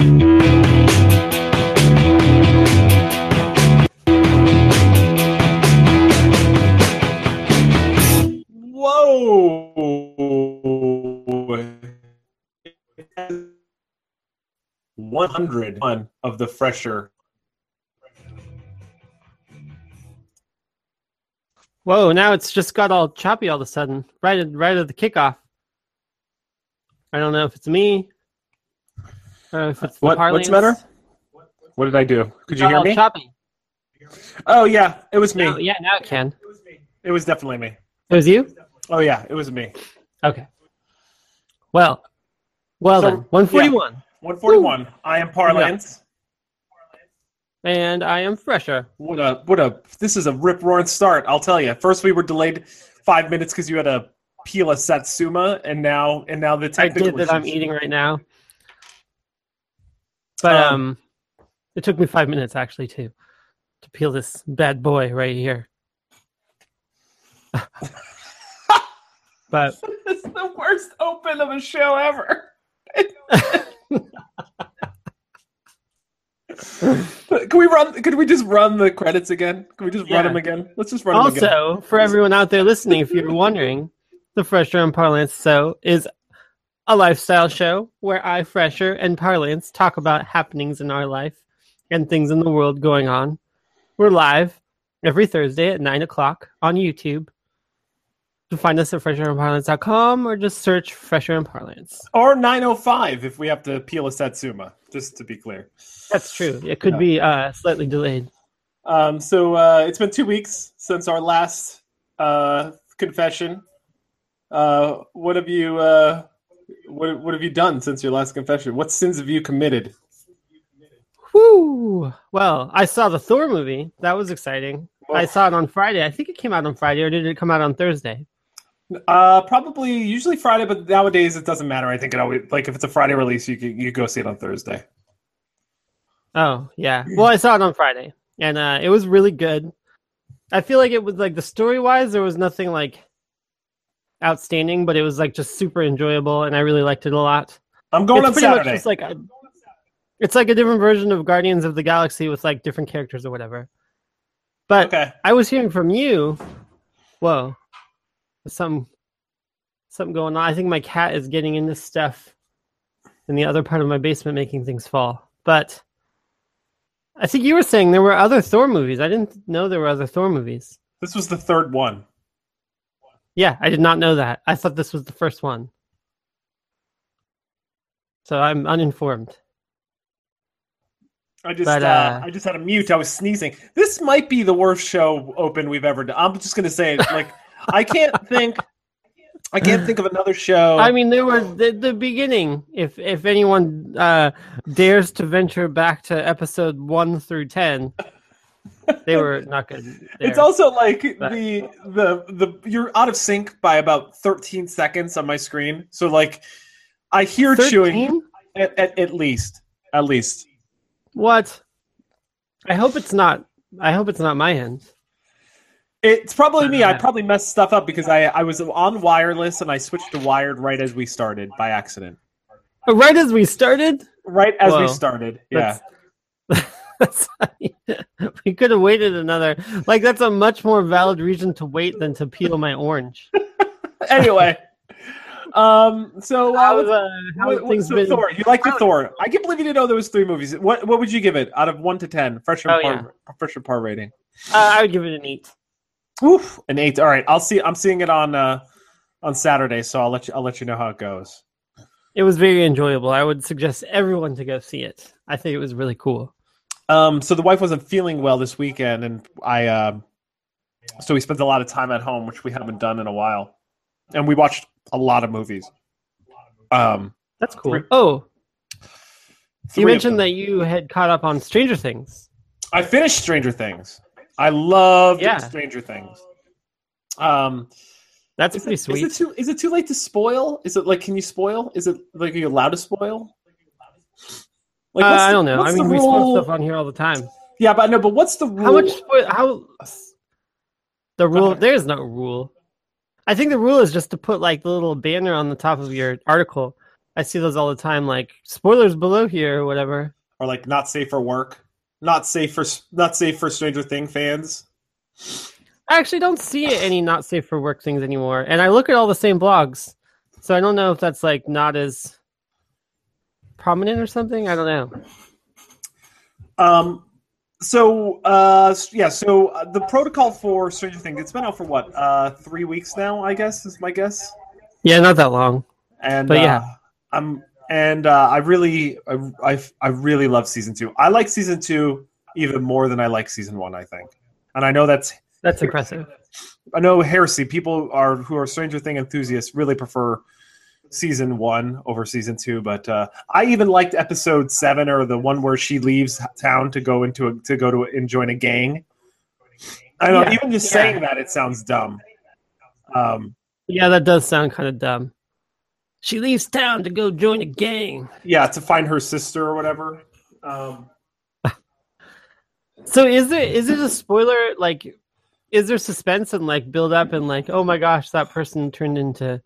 Whoa! 101 of the fresher. Whoa! Now it's just got all choppy all of a sudden, right at right at the kickoff. I don't know if it's me, or if it's the What- what's the matter? What did I do? Could you Got hear me? Oh yeah, it was me. No, yeah, now it can. It was me. It was definitely me. It was you. Oh yeah, it was me. Okay. Well, well So, then, one forty-one, 141. I am Parlance. and I am fresher. What a what a this is a rip roaring start. I'll tell you. First we were delayed five minutes because you had to peel a satsuma, and now and now the I technical did that I'm eating right now. But Um, um, it took me five minutes actually to to peel this bad boy right here. but It's the worst open of a show ever. Can we run? Could we just run the credits again? Can we just run them again? Let's just run them again. also, for everyone out there listening, if you're wondering, the Fresher and Parlance Show is a lifestyle show where I, Fresher, and Parlance talk about happenings in our life and things in the world going on. We're live every Thursday at 9 o'clock on YouTube. You can find us at fresherandparlance.com or just search Fresher and Parlance. Or 905 if we have to peel a satsuma. Just to be clear. That's true. It could Yeah. be uh, slightly delayed. Um, so uh, it's been two weeks since our last uh, confession. Uh, what have you uh, what, what have you done since your last confession? What sins have you committed? Whoo! Well, I saw the Thor movie. That was exciting. I saw it on Friday. I think it came out on Friday, or did it come out on Thursday? Uh, probably usually Friday, but nowadays it doesn't matter. I think it always like if it's a Friday release, you can you go see it on Thursday. Oh, yeah. Well, I saw it on Friday, and uh, it was really good. I feel like it was like the story wise, there was nothing like outstanding, but it was like just super enjoyable, and I really liked it a lot. I'm going it's on Saturday. much just like a, it's like a different version of Guardians of the Galaxy with like different characters or whatever. But okay. I was hearing from you. Whoa, some something going on. I think my cat is getting into stuff in the other part of my basement, making things fall. But I think you were saying there were other Thor movies. I didn't know there were other Thor movies. This was the third one. Yeah, I did not know that. I thought this was the first one. So I'm uninformed. I just But, uh, uh, I just had a mute. I was sneezing. This might be the worst show open we've ever done. I'm just gonna say it. Like I can't think. I can't think of another show. I mean, there was the, the beginning. If if anyone uh, dares to venture back to episode one through ten, they were not good. It's also like But- the the the you're out of sync by about 13 seconds on my screen. So like I hear chewing at, at, at least at least. What? I hope it's not. I hope it's not my end. It's probably me. I Uh, probably messed stuff up because I I was on wireless and I switched to wired right as we started by accident. Right as we started. Right as we started. Yeah. We could have waited another. Like that's a much more valid reason to wait than to peel my orange. anyway. Um so uh, How, uh, how what- things so been? Thor, you like the Thor. I can't believe you didn't know there was three movies. What what would you give it out of one to ten? Freshman Oh, par, Fresh and Par rating. Uh, I would give it an eight. Oof, an eight. All right, I'll see. I'm seeing it on uh, on Saturday, so I'll let you. I'll let you know how it goes. It was very enjoyable. I would suggest everyone to go see it. I think it was really cool. Um, so the wife wasn't feeling well this weekend, and I, um, so we spent a lot of time at home, which we haven't done in a while, and we watched a lot of movies. Um, That's cool. Three- Oh, three you mentioned that you had caught up on Stranger Things. I finished Stranger Things. I loved Yeah. Stranger Things. Um, That's is pretty it, sweet. Is it too? Is it too late to spoil? Is it like? Can you spoil? Is it like? Are you allowed to spoil? Like, uh, what's I don't know. I mean, we spoil stuff on here all the time. Yeah, but no. But what's the rule? How much? spo- How? The rule? There's no rule. I think the rule is just to put like the little banner on the top of your article. I see those all the time, like spoilers below here or whatever. Or like not safe for work, not safe for not safe for Stranger Thing fans. I actually don't see any not safe for work things anymore, and I look at all the same blogs, so I don't know if that's like not as prominent or something. I don't know. Um. So, uh, yeah. So uh, the protocol for Stranger Things it's been out for what? Uh, three weeks now. I guess is my guess. Yeah, not that long. And But yeah. uh, I'm and uh, I really, I, I, I really love season two. I like season two even more than I like season one. I think, and I know that's That's impressive. I know heresy. People are who are Stranger Thing enthusiasts really prefer season one over season two. But uh, I even liked episode seven or the one where she leaves town to go into a, to go to and join a gang. I know Yeah, even just yeah. saying that it sounds dumb. Um, Yeah, that does sound kind of dumb. She leaves town to go join a gang. yeah, to find her sister or whatever. Um, So is it is it a spoiler? Like, is there suspense and like build up and like, oh my gosh, that person turned into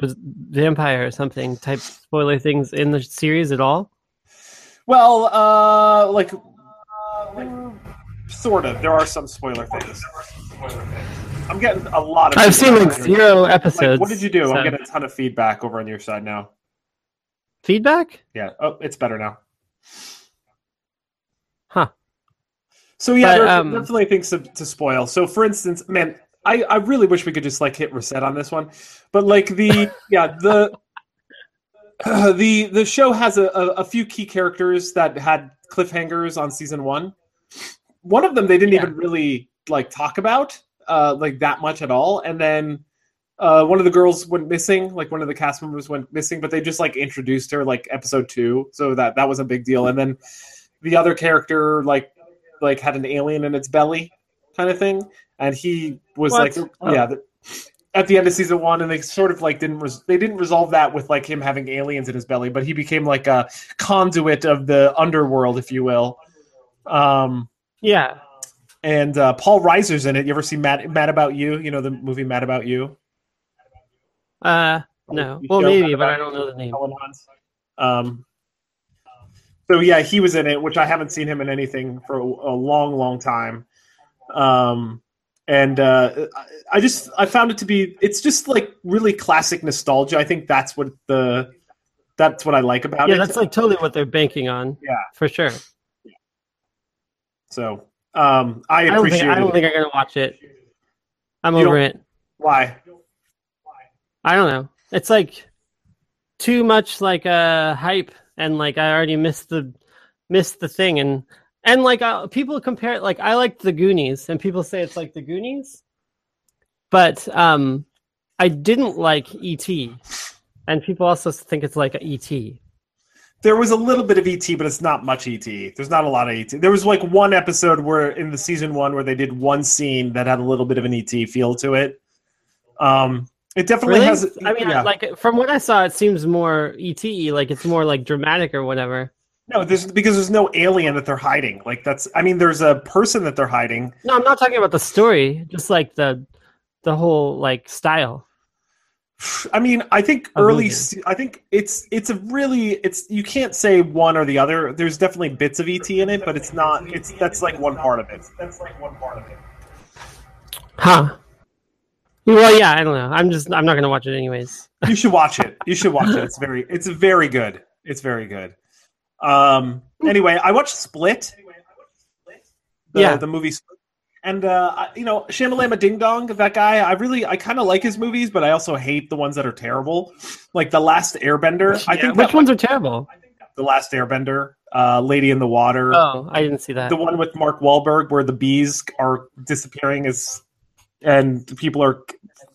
vampire or something type spoiler things in the series at all? well, uh, like sort of. There are some spoiler things. I'm getting a lot of. I've seen like zero Like, episodes. what did you do? so- I'm getting a ton of feedback over on your side now. feedback? Yeah. Oh, it's better now. Huh. So yeah, But, there are um, definitely things to, to spoil. So for instance, man, I, I really wish we could just like hit reset on this one, but like the yeah the uh, the the show has a, a, a few key characters that had cliffhangers on season one. One of them they didn't Yeah. even really like talk about uh, like that much at all, and then uh, one of the girls went missing. Like one of the cast members went missing, but they just like introduced her like episode two, so that that was a big deal. And then the other character like like had an alien in its belly, kind of thing, and he was What? like, Oh. yeah. The, at the end of season one, and they sort of like didn't res- they didn't resolve that with like him having aliens in his belly, but he became like a conduit of the underworld, if you will. Um, Yeah. and uh, Paul Reiser's in it. You ever see Mad Mad About You? You know the movie Mad About You? Uh no. Well maybe, but I don't know the name. Um, so yeah, he was in it, which I haven't seen him in anything for a, a long, long time. Um, and uh, I- just I found it to be it's just like really classic nostalgia. I think that's what the that's what I like about Yeah, it. Yeah, that's like totally what they're banking on. Yeah. For sure. so um, I appreciate think I don't, think, I am gonna watch it. I'm You over it. Why? I don't know. It's like too much like uh hype and like I already missed the missed the thing and and like uh, people compare it like I like the Goonies and people say it's like the Goonies, but um I didn't like ET, and people also think it's like ET. There was a little bit of ET, but it's not much ET. There's not a lot of ET. There was like one episode where in the season one where they did one scene that had a little bit of an ET feel to it. Um, it definitely Really? has. I mean, yeah. like from what I saw, it seems more ET, like it's more like dramatic or whatever. No, there's because there's no alien that they're hiding. Like that's. I mean, there's a person that they're hiding. No, I'm not talking about the story, just like the the whole like style. I mean, I think A early. movie. I think it's it's a really it's you can't say one or the other. There's definitely bits of ET in it, but it's not. It's that's like one part of it. That's like one part of it. Huh. Well, yeah, I don't know. I'm just I'm not gonna watch it anyways. You should watch it. You should watch it. It's very it's very good. It's very good. Um anyway, I watched Split. The, Yeah. the movie And uh you know, Shamalama Ding Dong, that guy, I really I kind of like his movies, but I also hate the ones that are terrible. Like The Last Airbender. I think Which that, ones are terrible? The Last Airbender, uh Lady in the Water. Oh, I didn't see that. the one with Mark Wahlberg where the bees are disappearing is and people are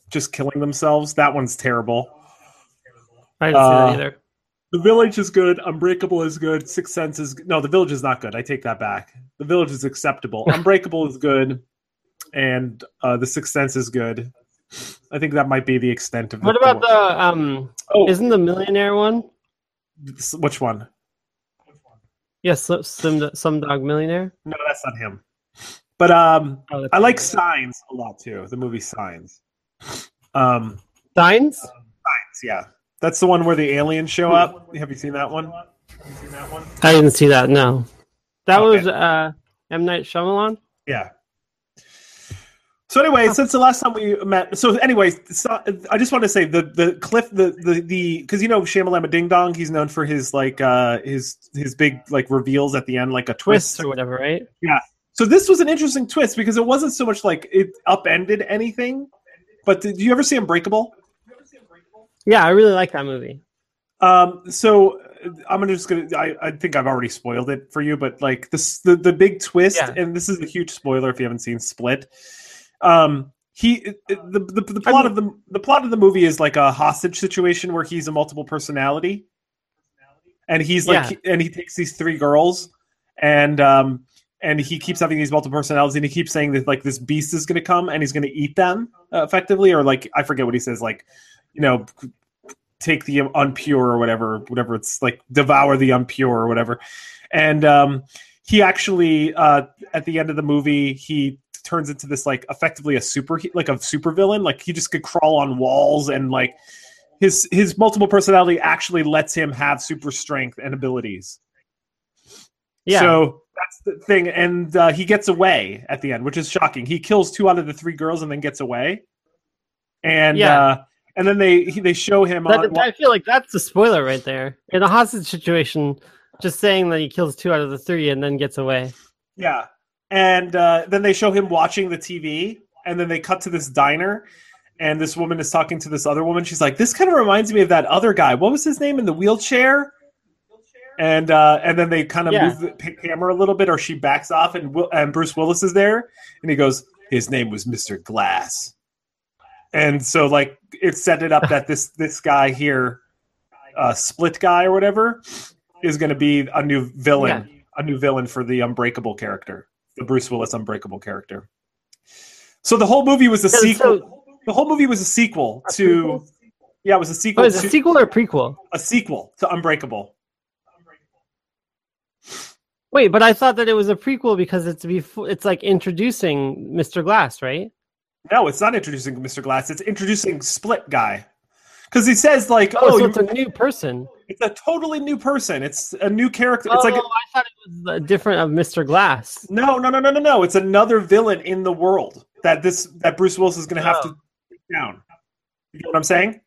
just killing themselves. That one's terrible. I didn't see uh, that either. The Village is good. Unbreakable is good. Sixth Sense is no. The Village is not good. I take that back. The Village is acceptable. Unbreakable is good, and uh, the Sixth Sense is good. I think that might be the extent of. What about the um? Oh, Isn't the millionaire one? which one? Yes, yeah, some some Slumdog Millionaire. No, that's not him. But um, Oh, I like Signs a lot too. The movie Signs. Um, Signs? Signs. yeah, That's the one where the aliens show up. Have you seen that one? Seen that one? I didn't see that. No, that Okay. was uh, M Night Shyamalan. Yeah. So anyway, since the last time we met, so anyway, so, I just want to say the the cliff the the the because you know Shamalama Ding Dong, he's known for his like uh his his big like reveals at the end, like a twist. Twists or whatever, right? Yeah. So this was an interesting twist because it wasn't so much like it upended anything. But did you ever see Unbreakable? Yeah, I really like that movie. Um, so I'm gonna just gonna. I, I think I've already spoiled it for you, but like this, the the big twist, Yeah. and this is a huge spoiler if you haven't seen Split. Um, he the the, the plot of the the plot of the movie is like a hostage situation where he's a multiple personality, and he's like, and he takes these three girls, and um, and he keeps having these multiple personalities, and he keeps saying that like this beast is gonna come and he's gonna eat them uh, effectively, or like I forget what he says, like you know take the unpure or whatever whatever it's like devour the unpure or whatever. And um he actually uh at the end of the movie he turns into this like effectively a super like a super villain like he just could crawl on walls and like his his multiple personality actually lets him have super strength and abilities. Yeah, so that's the thing. And uh, he gets away at the end which is shocking. He kills two out of the three girls and then gets away. And Yeah. uh and then they he, they show him That- on, I feel like that's the spoiler right there. In a hostage situation, just saying that he kills two out of the three and then gets away. Yeah. And uh, then they show him watching the TV, and then they cut to this diner, and this woman is talking to this other woman. She's like, "This kind of reminds me of that other guy. What was his name in the wheelchair?" And uh, and then they kind of Yeah. move the camera a little bit, or she backs off, and Will- and Bruce Willis is there, and he goes, "His name was Mister Glass." And so, like, it set it up that this this guy here, uh, Split guy or whatever, is going to be a new villain, a new villain for the Unbreakable character, the Bruce Willis Unbreakable character. So the whole movie was a Yeah, sequel. so- the whole movie was a sequel A to. prequel? Yeah, it was a sequel Oh, is it to a sequel or prequel? a sequel to Unbreakable. Wait, but I thought that it was a prequel because it's before it's like introducing Mr. Glass, right? No, it's not introducing Mr. Glass. It's introducing Split Guy. Because he says like, Oh, "Oh, so it's a new person. it's a totally new person. It's a new character. It's oh, like a, I thought it was uh, different of Mr. Glass. no, no, no, no, no, no. It's another villain in the world that this that Bruce Willis is going to have Oh. to take down. You know what I'm saying?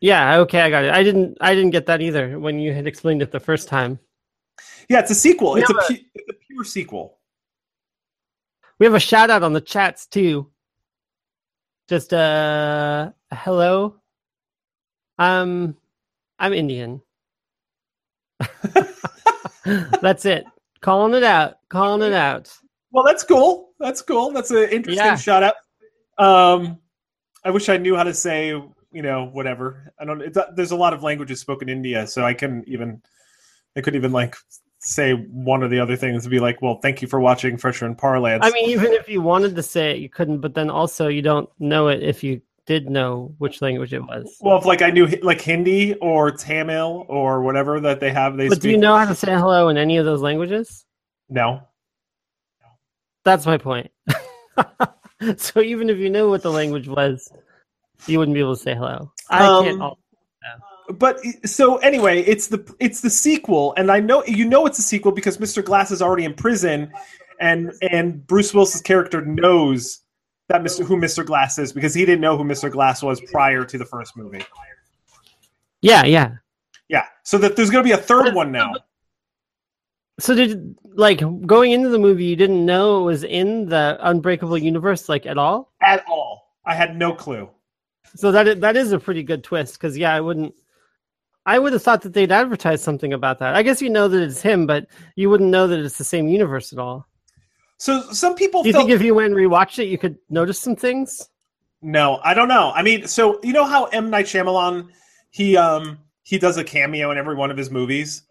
Yeah, okay, I got it. I didn't I didn't get that either when you had explained it the first time. Yeah, it's a sequel. It's, Yeah, a, but- pu- it's a pure sequel. We have a shout out on the chats too. Just uh hello. Um I'm Indian. That's it. Calling it out. Calling it out. Well, that's cool. That's cool. That's an interesting Yeah. shout out. Um, I wish I knew how to say, you know, whatever. I don't. It's, there's a lot of languages spoken in India, so I couldn't even. I couldn't even like say one or the other things to be like, well, thank you for watching Fresher and Parlance. I mean, even if you wanted to say it, you couldn't, but then also you don't know it if you did know which language it was. well, if like I knew like Hindi or Tamil or whatever that they have, they But speak. do you know how to say hello in any of those languages? No. That's my point. so even if you knew what the language was, you wouldn't be able to say hello. I Um, can't. But so anyway, it's the it's the sequel, and I know you know it's a sequel because Mr. Glass is already in prison, and and Bruce Willis's character knows that Mr. who Mr. Glass is because he didn't know who Mr. Glass was prior to the first movie. Yeah, yeah. Yeah, so that there's going to be a third one now. So did like going into the movie, you didn't know it was in the Unbreakable universe like at all? At all, I had no clue. So that that is a pretty good twist because yeah, I wouldn't. I would have thought that they'd advertise something about that. I guess you know that it's him, but you wouldn't know that it's the same universe at all. So some people Do you felt think if you went and rewatched it, you could notice some things? no, I don't know. I mean, so you know how M Night Shyamalan he um he does a cameo in every one of his movies.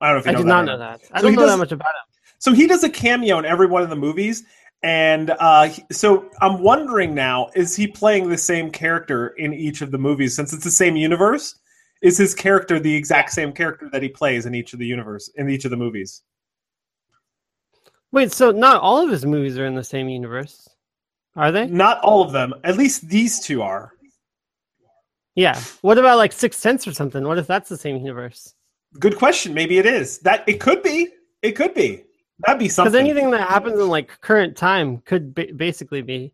I don't know if you I know did that not know that. I So don't know does- that much about him. So he does a cameo in every one of the movies, and uh, so I'm wondering now: is he playing the same character in each of the movies? Since it's the same universe, is his character the exact same character that he plays in each of the universe in each of the movies? Wait, so not all of his movies are in the same universe, are they? Not all of them. At least these two are. Yeah. What about like Sixth Sense or something? What if that's the same universe? Good question. Maybe it is. That it could be. It could be. That'd be something. Because anything that happens in like current time could ba- basically be.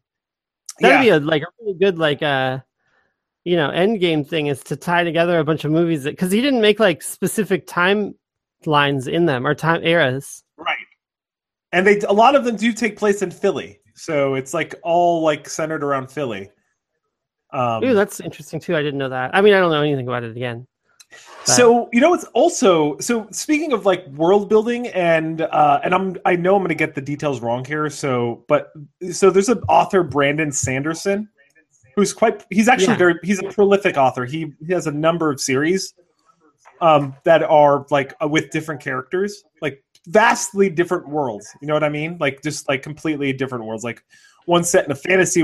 That'd yeah. be a like a really good like uh you know end game thing is to tie together a bunch of movies because he didn't make like specific timelines in them or time eras. right. And they a lot of them do take place in Philly, so it's like all like centered around Philly. Um, Ooh, that's interesting too. I didn't know that. I mean, I don't know anything about it again. So you know it's also so speaking of like world building and uh and I'm I know I'm gonna get the details wrong here so but so there's an author Brandon Sanderson who's quite he's actually Yeah. very he's a prolific author. He, he has a number of series um that are like uh, with different characters like vastly different worlds you know what I mean? Like just like completely different worlds. Like one set in a fantasy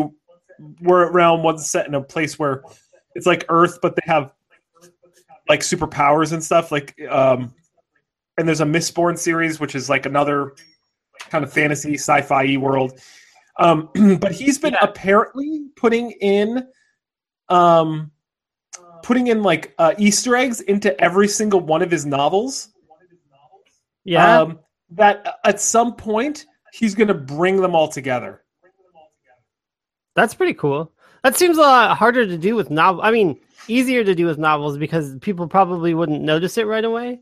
wor- realm one set in a place where it's like Earth but they have like superpowers and stuff like um and there's a mistborn series which is like another kind of fantasy sci-fi world um but he's been apparently putting in um putting in like uh, easter eggs into every single one of his novels Yeah. um that at some point he's going to bring them all together That's pretty cool. That seems a lot harder to do with novel. I mean, easier to do with novels because people probably wouldn't notice it right away.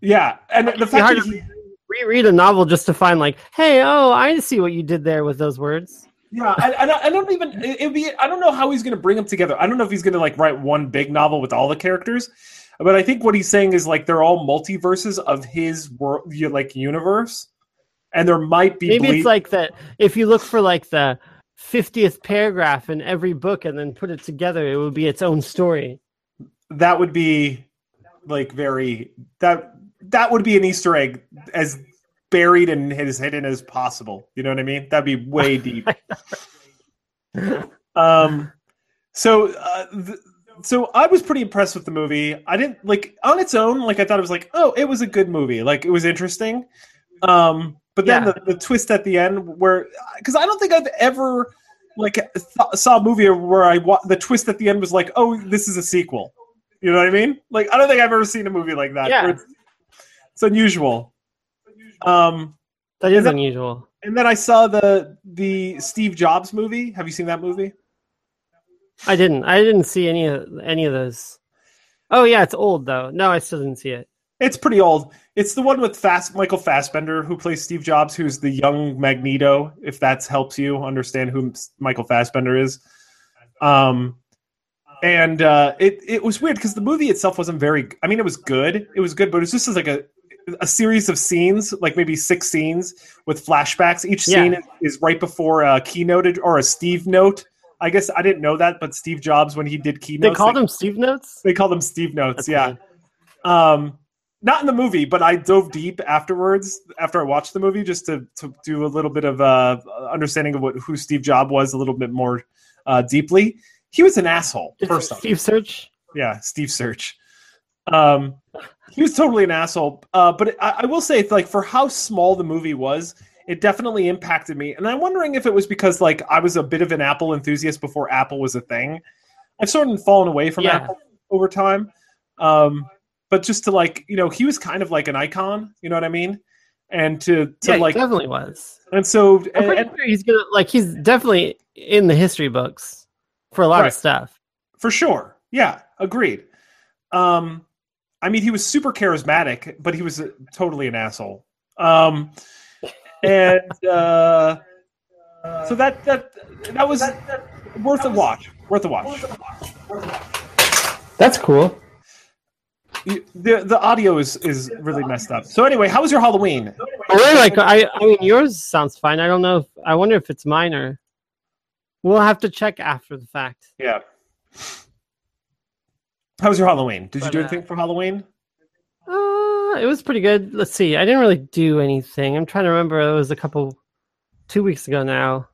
yeah and the fact that he, reread a novel just to find like, hey, oh, I see what you did there with those words. Yeah, I, I, don't, I don't even. It, it'd be. I don't know how he's going to bring them together. I don't know if he's going to like write one big novel with all the characters, but I think what he's saying is like they're all multiverses of his world, like universe, and there might be. Maybe ble- it's like that. If you look for like the fiftieth paragraph in every book and then put it together, it would be its own story. that would be like very that that would be an Easter egg as buried and as hidden as possible. You know what I mean? That'd be way deep. um, so uh, th- so I was pretty impressed with the movie. I didn't like on its own. Like I thought it was like, oh, it was a good movie. Like it was interesting. Um, but then Yeah. the, the twist at the end, where because I don't think I've ever like th- saw a movie where I wa- the twist at the end was like, oh, this is a sequel. You know what I mean? Like I don't think I've ever seen a movie like that. Yeah. It's, it's unusual. Um, That is that- unusual. and then I saw the the Steve Jobs movie. Have you seen that movie? I didn't. I didn't see any of any of those. Oh yeah, it's old though. No, I still didn't see it. It's pretty old. It's the one with Fast Michael Fassbender who plays Steve Jobs, who's the young Magneto. If that helps you understand who Michael Fassbender is, um, and uh, it it was weird because the movie itself wasn't very. I mean, it was good. It was good, but it was just like a a series of scenes, like maybe six scenes with flashbacks. Each Yeah. scene is right before a keynote or a Steve note. I guess I didn't know that, but Steve Jobs when he did keynote. They keynotes, called them Steve Notes. they called them Steve notes. That's yeah. Um, not in the movie, but I dove deep afterwards after I watched the movie just to, to do a little bit of uh, understanding of what who Steve Jobs was a little bit more uh, deeply. He was an asshole. First off, Steve Search. yeah, Steve Search. Um, he was totally an asshole. Uh, but I, I will say, like for how small the movie was, it definitely impacted me. And I'm wondering if it was because like I was a bit of an Apple enthusiast before Apple was a thing. I've sort of fallen away from Yeah. Apple over time. Um, but just to like, you know, he was kind of like an icon. You know what I mean? And to to Yeah, like, he definitely was. and so and, and sure he's gonna like. He's definitely in the history books for a lot Right. of stuff. For sure. Yeah, agreed. Um, I mean, he was super charismatic, but he was uh, totally an asshole. Um, and uh, so that that that was worth a watch. Worth a watch. That's cool. You- The the audio is is really messed up. So anyway, how was your Halloween? I really like. I. I mean, yours sounds fine. I don't know. If, I wonder if it's mine or. We'll have to check after the fact. Yeah. How was your Halloween? Did you But, do uh, anything for Halloween? Uh, it was pretty good. Let's see. I didn't really do anything. I'm trying to remember. It was a couple, two weeks ago now.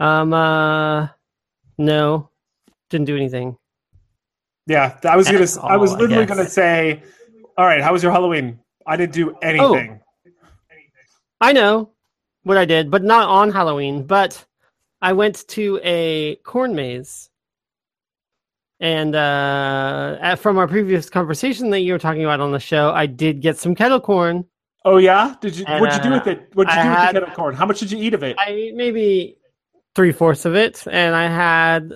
Um. Uh. No, didn't do anything. Yeah, I was gonna. s- I was all, I literally guess. gonna say, all right, how was your Halloween? I didn't do anything. I know what I did, but not on Halloween. But I went to a corn maze. And uh, from our previous conversation that you were talking about on the show, I did get some kettle corn. Oh yeah, did you? And, what'd you do with uh, it? What'd you I do with the kettle corn? How much did you eat of it? I ate maybe three fourths of it, and I had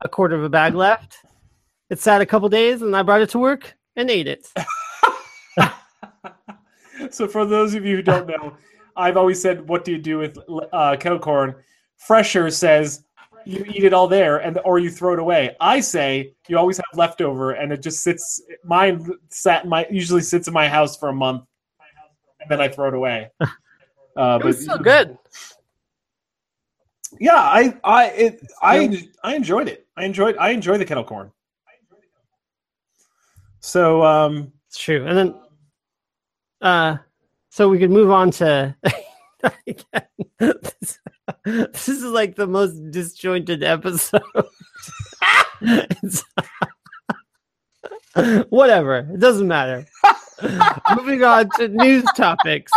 a quarter of a bag left. It sat a couple days, and I brought it to work and ate it. so for those of you who don't know, I've always said, "What do you do with uh, kettle corn?" Fresher says, "You eat it all there, and or you throw it away." I say, "You always have leftover, and it just sits." Mine sat in my usually sits in my house for a month, and then I throw it away. Uh, It was so good. Yeah, I I it, I I enjoyed it. I enjoyed I enjoy the kettle corn. So um It's true. And then, uh, so we could move on to. this, this is like the most disjointed episode. Whatever. It doesn't matter. Moving on to news topics.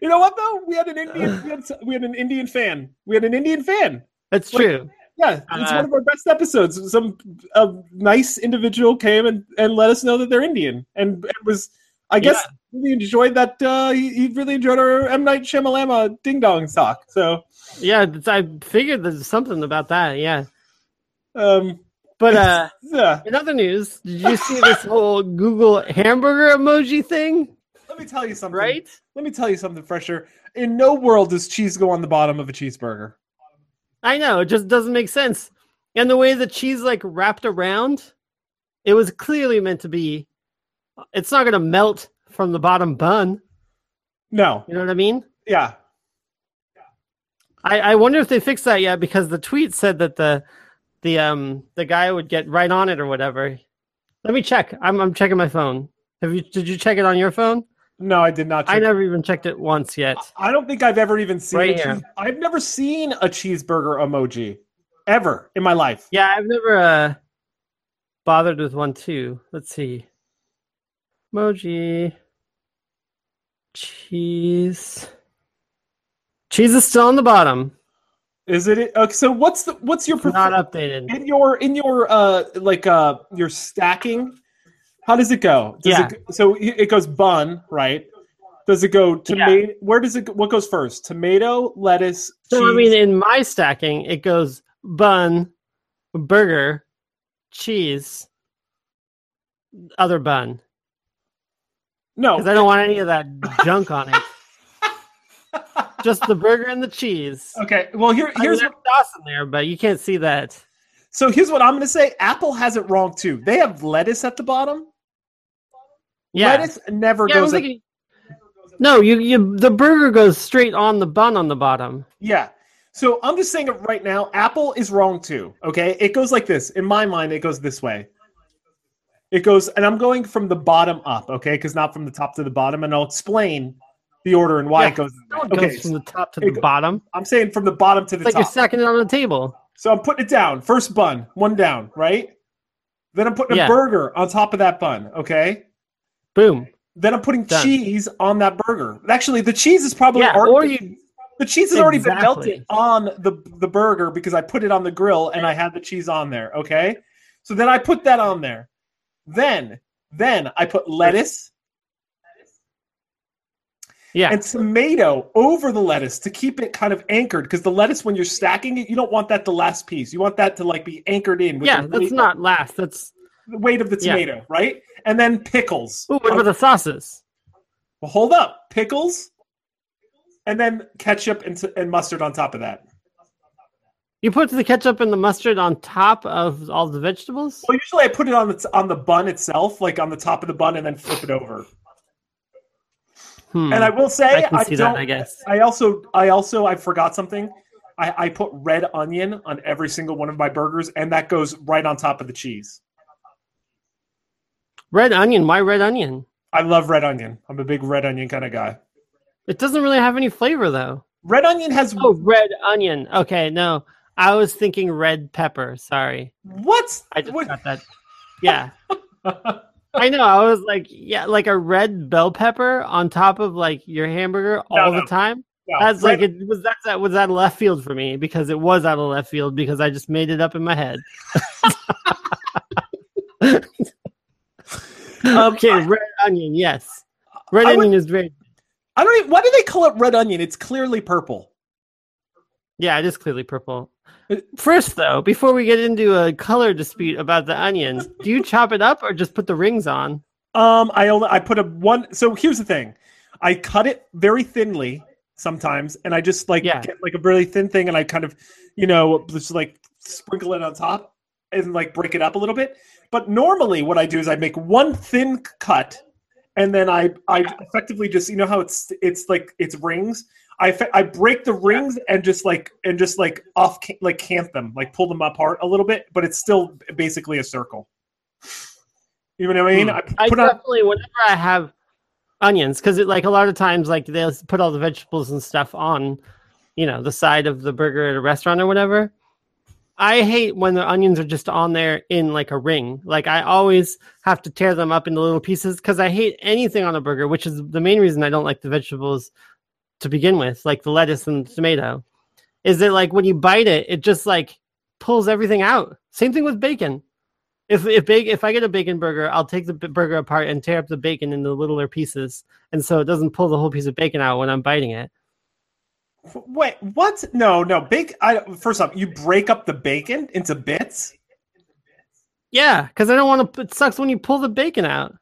you know what though? We had an Indian we had, we had an Indian fan. We had an Indian fan. That's What- true. Yeah, it's Uh, one of our best episodes. Some a nice individual came and, and let us know that they're Indian, and, and was I guess really enjoyed that. Uh, he, he really enjoyed our M Night Shyamalama Ding Dong talk. So, Yeah, I figured there's something about that. Yeah. um, But uh yeah. in other news, did you see this whole Google hamburger emoji thing? Let me tell you something. Right? Let me tell you something, Fresher. In no world does cheese go on the bottom of a cheeseburger. I know, it just doesn't make sense. And the way the cheese like wrapped around, it was clearly meant to be it's not gonna melt from the bottom bun. No. You know what I mean? Yeah. I, I wonder if they fixed that yet because the tweet said that the the um the guy would get right on it or whatever. Let me check. I'm I'm checking my phone. Have you did you check it on your phone? No, I did not. I never even checked it once yet. I don't think I've ever even seen. Right here. cheese- I've never seen a cheeseburger emoji ever in my life. Yeah, I've never uh bothered with one too. Let's see. Emoji. Cheese. Cheese is still on the bottom. Is it? Okay, so what's the what's your It's not updated. in your in your uh like uh your stacking? How does it go? Does Yeah. It, so it goes bun, right? Does it go tomato? Where does it? go- What goes first? Tomato, lettuce, So cheese. I mean in my stacking it goes bun, burger, cheese, other bun. no, Because I don't want any of that junk on it. Just the burger and the cheese. Okay, well here I mean, here's there's what, sauce in there, but you can't see that. so here's what I'm going to say. Apple has it wrong too. They have lettuce at the bottom. Yeah. Lettuce never Yeah, goes. At, thinking- no, you, you the burger goes straight on the bun on the bottom. yeah. So I'm just saying it right now. Apple is wrong too. Okay, it goes like this. In my mind, it goes this way. It goes, and I'm going from the bottom up. Okay, because not from the top to the bottom, and I'll explain the order and why Yeah, it goes. No, it Okay, goes from the top to the go- bottom. I'm saying from the bottom to the It's like you're top. stacking it on the table. So I'm putting it down. First bun, one down, right? Then I'm putting Yeah. a burger on top of that bun. Okay. Boom. Then I'm putting Done. cheese on that burger. Actually, the cheese is probably Yeah, already, or you the cheese has already been melted on the the burger because I put it on the grill and I had the cheese on there. Okay, so then I put that on there. Then then I put lettuce yeah. and tomato over the lettuce to keep it kind of anchored because the lettuce when you're stacking it you don't want that the last piece. You want that to like be anchored in. With yeah, that's not last. That's the weight of the Yeah. tomato, right? And then pickles. Ooh, what about the sauces? Well, hold up, pickles, and then ketchup and, and mustard on top of that. You put the ketchup and the mustard on top of all the vegetables? Well, usually I put it on the t- on the bun itself, like on the top of the bun, and then flip it over. Hmm. And I will say, I I, don't. that, I guess. I also, I also, I forgot something. I, I put red onion on every single one of my burgers, and that goes right on top of the cheese. Red onion. Why red onion? I love red onion. I'm a big red onion kind of guy. It doesn't really have any flavor though. Red onion has Oh, red onion. Okay, no. I was thinking red pepper. Sorry. what? I just What- got that. Yeah. I know. I was like, yeah, like a red bell pepper on top of like your hamburger all No, the time. No, That's red- like it was that's that was out of left field for me because it was out of left field because I just made it up in my head. Okay, I, red onion, yes. Red I would- onion is very I don't even, why do they call it red onion? It's clearly purple. yeah, it is clearly purple. First though, before we get into a color dispute about the onions, do you chop it up or just put the rings on? Um, I only I put a one. So here's the thing, I cut it very thinly sometimes, and I just like Yeah. get like a really thin thing, and I kind of, you know, just like sprinkle it on top and like break it up a little bit. But normally, what I do is I make one thin cut, and then I I effectively just you know how it's it's like it's rings. I I break the rings and just like and just like off like cant them like pull them apart a little bit, but it's still basically a circle. You know what I mean? Hmm. I I put on definitely whenever I have onions, because it like a lot of times like they'll put all the vegetables and stuff on, you know, the side of the burger at a restaurant or whatever. I hate when the onions are just on there in like a ring. Like I always have to tear them up into little pieces because I hate anything on a burger, which is the main reason I don't like the vegetables to begin with, like the lettuce and the tomato. Is that like when you bite it, it just like pulls everything out. Same thing with bacon. If if big if I get a bacon burger, I'll take the burger apart and tear up the bacon into littler pieces, and so it doesn't pull the whole piece of bacon out when I'm biting it. Wait, what? No, no. Bake. I first off, you break up the bacon into bits. Yeah, because I don't want to. It sucks when you pull the bacon out.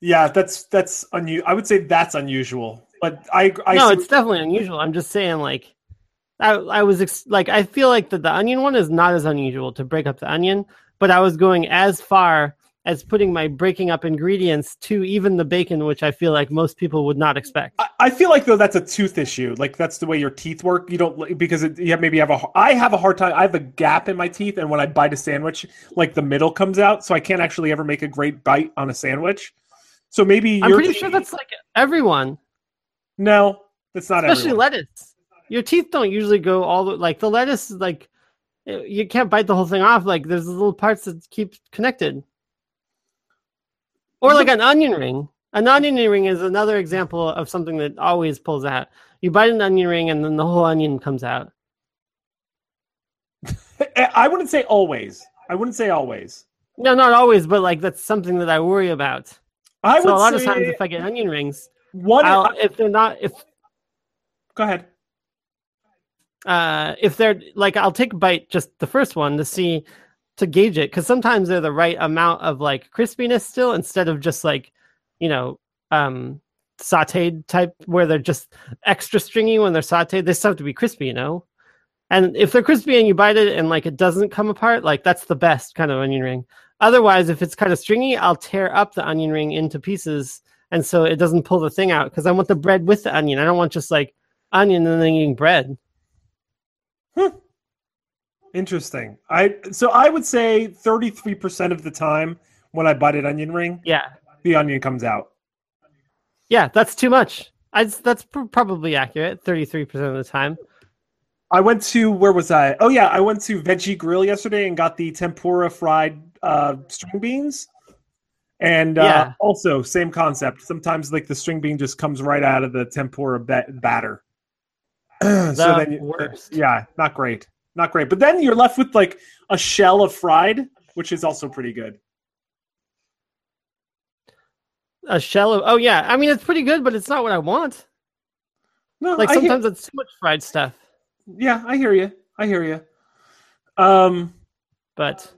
Yeah, that's that's unusual. I would say that's unusual, but I I no, it's definitely unusual. I'm just saying, like, I I was ex- like, I feel like that the onion one is not as unusual to break up the onion, but I was going as far as putting my breaking up ingredients to even the bacon, which I feel like most people would not expect. I, feel like though that's a tooth issue. Like that's the way your teeth work. You don't because it, you have, maybe have a. I have a hard time. I have a gap in my teeth, and when I bite a sandwich, like the middle comes out, so I can't actually ever make a great bite on a sandwich. So maybe I'm you're pretty sure that's like everyone. no, that's not especially everyone. lettuce. Your teeth don't usually go all the like the lettuce is like you can't bite the whole thing off. Like there's little parts that keep connected. Or like an onion ring. An onion ring is another example of something that always pulls out. You bite an onion ring and then the whole onion comes out. I I wouldn't say always. I wouldn't say always. No, not always, but like that's something that I worry about. I so would a lot say of times if I get onion rings, one. I'll, if they're not if go ahead. uh if they're like i'll take a bite just the first one to see to gauge it because sometimes they're the right amount of like crispiness still instead of just like you know um sauteed type where they're just extra stringy when they're sauteed they still have to be crispy you know? And if they're crispy and you bite it and like it doesn't come apart like that's the best kind of onion ring. Otherwise if it's kind of stringy i'll tear up the onion ring into pieces and so it doesn't pull the thing out because i want the bread with the onion. I don't want just like onion and then eating bread. Interesting. I so I would say 33% of the time when I bite an onion ring, yeah the onion comes out. Yeah, that's too much. I, that's pr- probably accurate. Thirty-three percent of the time. I went to where was I? Oh yeah, I went to Veggie Grill yesterday and got the tempura fried uh, string beans. And uh, Yeah. also same concept. Sometimes like the string bean just comes right out of the tempura ba- batter. so The then you, worst. yeah, not great. Not great. But then you're left with like a shell of fried, which is also pretty good. A shell of oh yeah, I mean it's pretty good, but it's not what I want. No, Like I hear- sometimes it's too much fried stuff. yeah, I hear you. I hear you. Um, But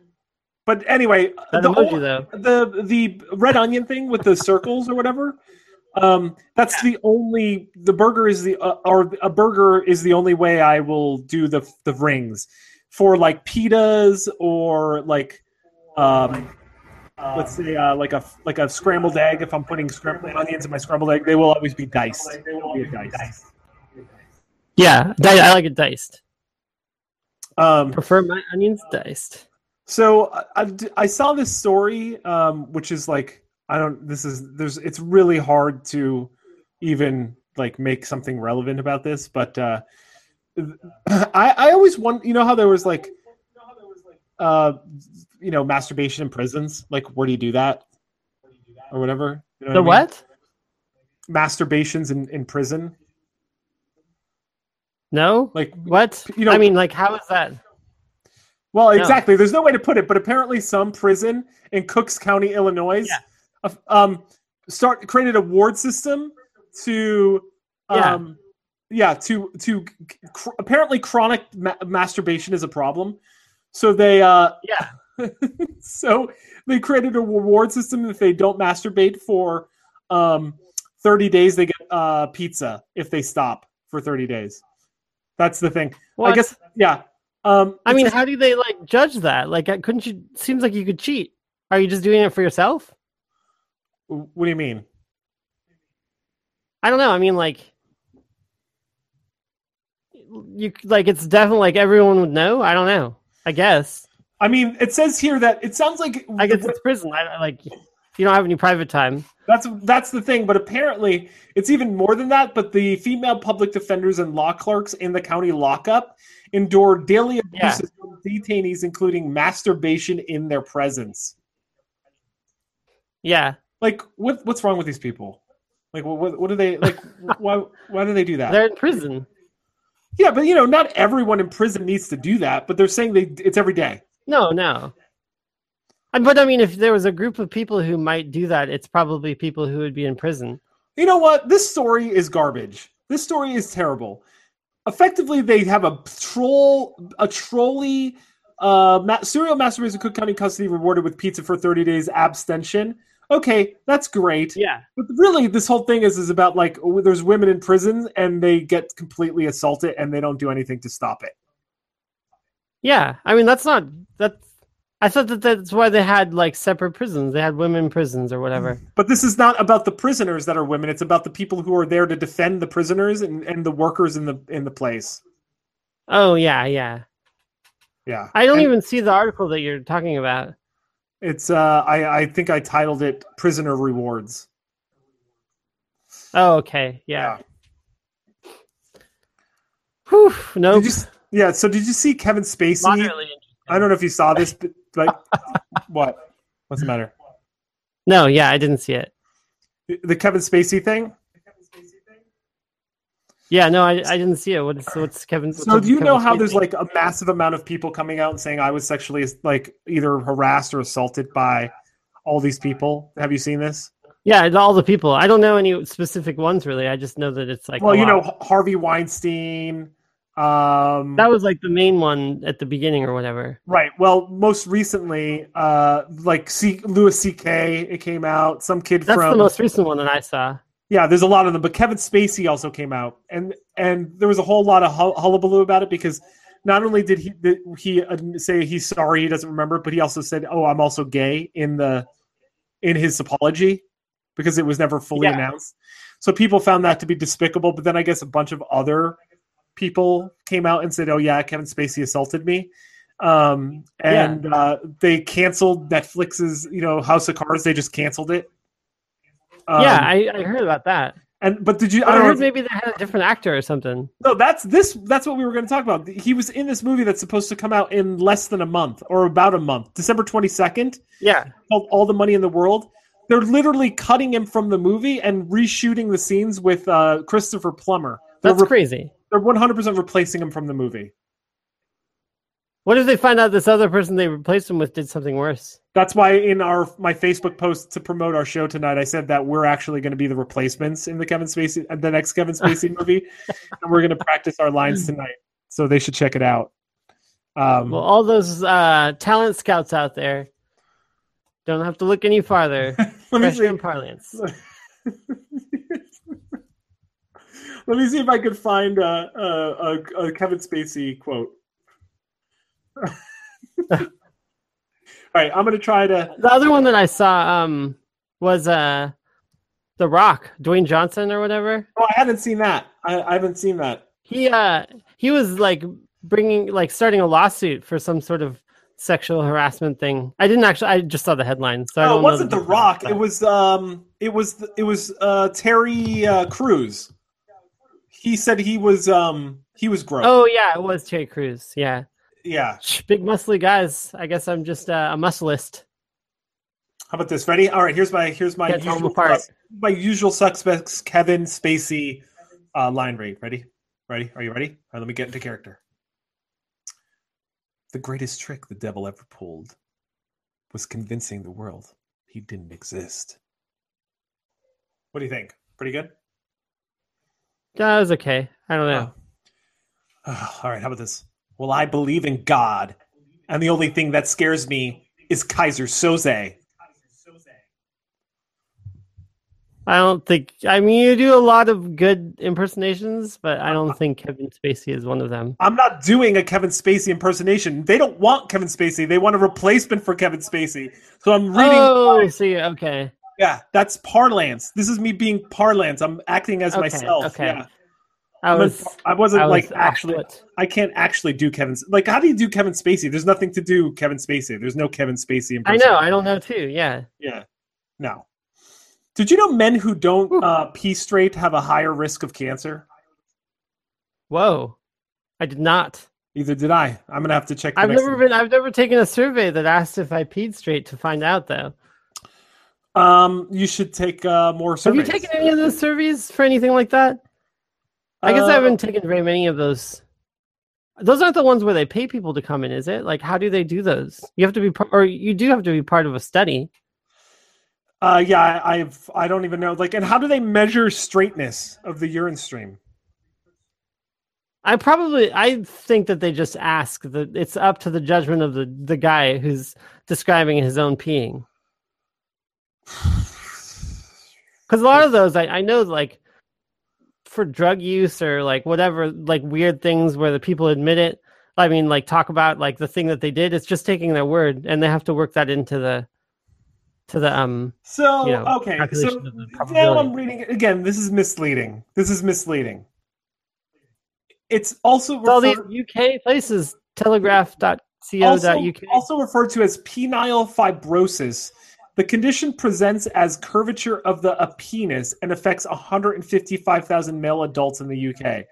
but anyway, that the emoji whole- the the red onion thing with the circles or whatever um that's the only the burger is the uh, or a burger is the only way i will do the the rings for like pitas or like um let's say uh, like a like a scrambled egg if i'm putting scrambled onions in my scrambled egg they will always be diced they will be diced yeah, I like it diced. um Prefer my onions diced. So I, I, I saw this story, um, which is like I don't. This is there's. It's really hard to even like make something relevant about this, but uh, I I always want. You know how there was like, uh, you know, masturbation in prisons. Like, where do you do that, or whatever? You know The I mean? what? masturbations in, in prison. No? Like, What? You know- I mean, like, how is that? well, No. exactly. There's no way to put it, but apparently, some prison in Cooks County, Illinois, Yeah. uh, um, start created a ward system to, Yeah. um, yeah, to to cr- apparently chronic ma- masturbation is a problem. So they, uh, Yeah. so they created a reward system if they don't masturbate for um, 30 days they get uh, pizza if they stop for 30 days that's the thing What? i guess yeah um, I mean, how do they like judge that? Like, uh, couldn't you? Seems like you could cheat. Are you just doing it for yourself? what do you mean I don't know. I mean, like, you like it's definitely like everyone would know. I don't know. I guess. i mean it says here that it sounds like I guess it's prison. I I- like you don't have any private time. That's that's the thing, but apparently it's even more than that. But the female public defenders and law clerks in the county lockup endure daily Yeah. abuses from detainees, including masturbation in their presence. Yeah. Like, what what's wrong with these people? Like, what what, what do they like? why why do they do that? They're in prison. Yeah, but you know, not everyone in prison needs to do that. But they're saying they it's every day. No, no. Uh, But I mean, if there was a group of people who might do that, it's probably people who would be in prison. You know what? This story is garbage. This story is terrible. Effectively, they have a troll, a trolley, uh, ma- serial masturbator in Cook County custody rewarded with pizza for 30 days abstention. Okay, that's great. Yeah. But really, this whole thing is is about like there's women in prison and they get completely assaulted and they don't do anything to stop it. Yeah. I mean, that's not that's. I thought that that's why they had like separate prisons. They had women prisons or whatever. But this is not about the prisoners that are women. It's about the people who are there to defend the prisoners and, and the workers in the in the place. Oh yeah, yeah. Yeah. I don't And- even see the article that you're talking about. It's uh I I think I titled it prisoner rewards. Oh, okay. Yeah. Whew, nope. Did you s- yeah, so did you see Kevin Spacey? I don't know if you saw this but, but what? What's the matter? No, yeah, I didn't see it. The Kevin Spacey thing? Yeah, no, I, I didn't see it. What's what's Kevin? what's So do you know how there's like a massive amount of people coming out and saying I was sexually like either harassed or assaulted by all these people? Have you seen this? Yeah, all the people. I don't know any specific ones really. I just know that it's like well, you know. Harvey Weinstein um that was like the main one at the beginning or whatever. Right. Well, most recently, uh, like C- Louis C.K. It came out. Some kid That's from the most recent one that I saw. Yeah. There's a lot of them, but Kevin Spacey also came out, and and there was a whole lot of hullabaloo about it because not only did he did he uh, say he's sorry he doesn't remember, but he also said, "Oh, I'm also gay" in the in his apology because it was never fully Yeah. announced. So people found that to be despicable. But then I guess a bunch of other people came out and said, "Oh yeah, Kevin Spacey assaulted me," um, and uh, they canceled Netflix's you know House of Cards. They just canceled it. Um, yeah, I, I heard about that. and but did you? But I I know heard if- maybe they had a different actor or something. no, that's this. That's what we were going to talk about. He was in this movie that's supposed to come out in less than a month or about a month, December twenty second. Yeah, Called All the Money in the World. They're literally cutting him from the movie and reshooting the scenes with uh, Christopher Plummer. They're that's re- crazy. they're one hundred percent replacing him from the movie. What if they find out this other person they replaced him with did something worse? That's why in our my Facebook post to promote our show tonight, I said that we're actually going to be the replacements in the Kevin Spacey, uh, the next Kevin Spacey movie, and we're going to practice our lines tonight. So they should check it out. Um, Well, all those uh, talent scouts out there don't have to look any farther. let me see. and parlance. Let me see if I could find a, a, a, a Kevin Spacey quote. All right, I'm going to try to. The other one that I saw um, was uh, The Rock, Dwayne Johnson or whatever. Oh, I haven't seen that. I, I haven't seen that. He uh, he was like bringing like starting a lawsuit for some sort of sexual harassment thing. I didn't actually. I just saw the headline, so I No, don't it know wasn't The Rock. It was um, it was it was uh Terry uh, Crews. He said he was um he was gross. Oh yeah, it was Terry Crews. Yeah, yeah. Big muscly guys. I guess I'm just uh, a muscleist. How about this, Ready? All right, here's my here's my Can't usual thrust. my usual suspects, Kevin Spacey, uh, line read. Ready? Ready? Are you ready? All right, let me get into character. The greatest trick the devil ever pulled was convincing the world he didn't exist. What do you think? Pretty good? That was okay. I don't know. Oh. All right, how about this? Well, I believe in God, and the only thing that scares me is Keyser Söze. I don't think. I mean, you do a lot of good impersonations, but I don't think Kevin Spacey is one of them. I'm not doing a Kevin Spacey impersonation. They don't want Kevin Spacey. They want a replacement for Kevin Spacey. So I'm reading. Oh, I see, okay. Yeah, that's parlance. This is me being parlance. I'm acting as Okay, myself. okay. Yeah. I was. I wasn't I was like actually. I can't actually do Kevin. Like, how do you do Kevin Spacey? There's nothing to do Kevin Spacey. There's no Kevin Spacey in I know. I don't know too. Yeah. Yeah. No. Did you know men who don't uh, pee straight have a higher risk of cancer? Whoa. I did not. Either did I. I'm gonna have to check. The I've never one. been. I've never taken a survey that asked if I peed straight to find out though. Um, you should take uh, more surveys. Have you taken any of those surveys for anything like that? I guess I Uh, haven't taken very many of those. Those aren't the ones where they pay people to come in, is it? Like, how do they do those? You have to be, or you do have to be part of a study. Uh, yeah, I, I've. I don't even know. Like, and how do they measure straightness of the urine stream? I probably, I think that they just ask that it's up to the judgment of the the guy who's describing his own peeing. Because a lot of those, I, I know, like for drug use or like whatever, like weird things where the people admit it. I mean, like talk about like the thing that they did. It's just taking their word, and they have to work that into the to the um. So You know, okay, so now. I'm reading it again. This is misleading. This is misleading. It's also It's all these UK places, telegraph.co.uk. also, also referred to as penile fibrosis. The condition presents as curvature of the a penis and affects 155,000 male adults in the UK.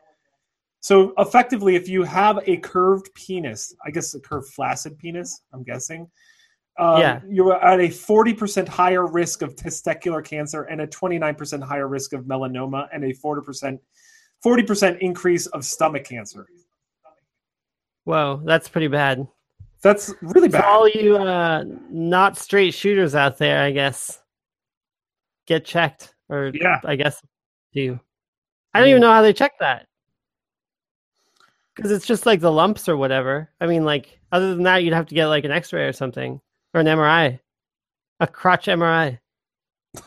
So effectively, if you have a curved penis, I guess a curved flaccid penis, I'm guessing, um, Yeah. you're at a 40% higher risk of testicular cancer and a 29% higher risk of melanoma and a 40% 40% increase of stomach cancer. Whoa, that's pretty bad. That's really So bad. all you uh, not straight shooters out there, I guess, get checked, or Yeah. I guess do. I don't even know how they check that because it's just like the lumps or whatever. I mean, like other than that, you'd have to get like an X-ray or something or an MRI, a crotch MRI.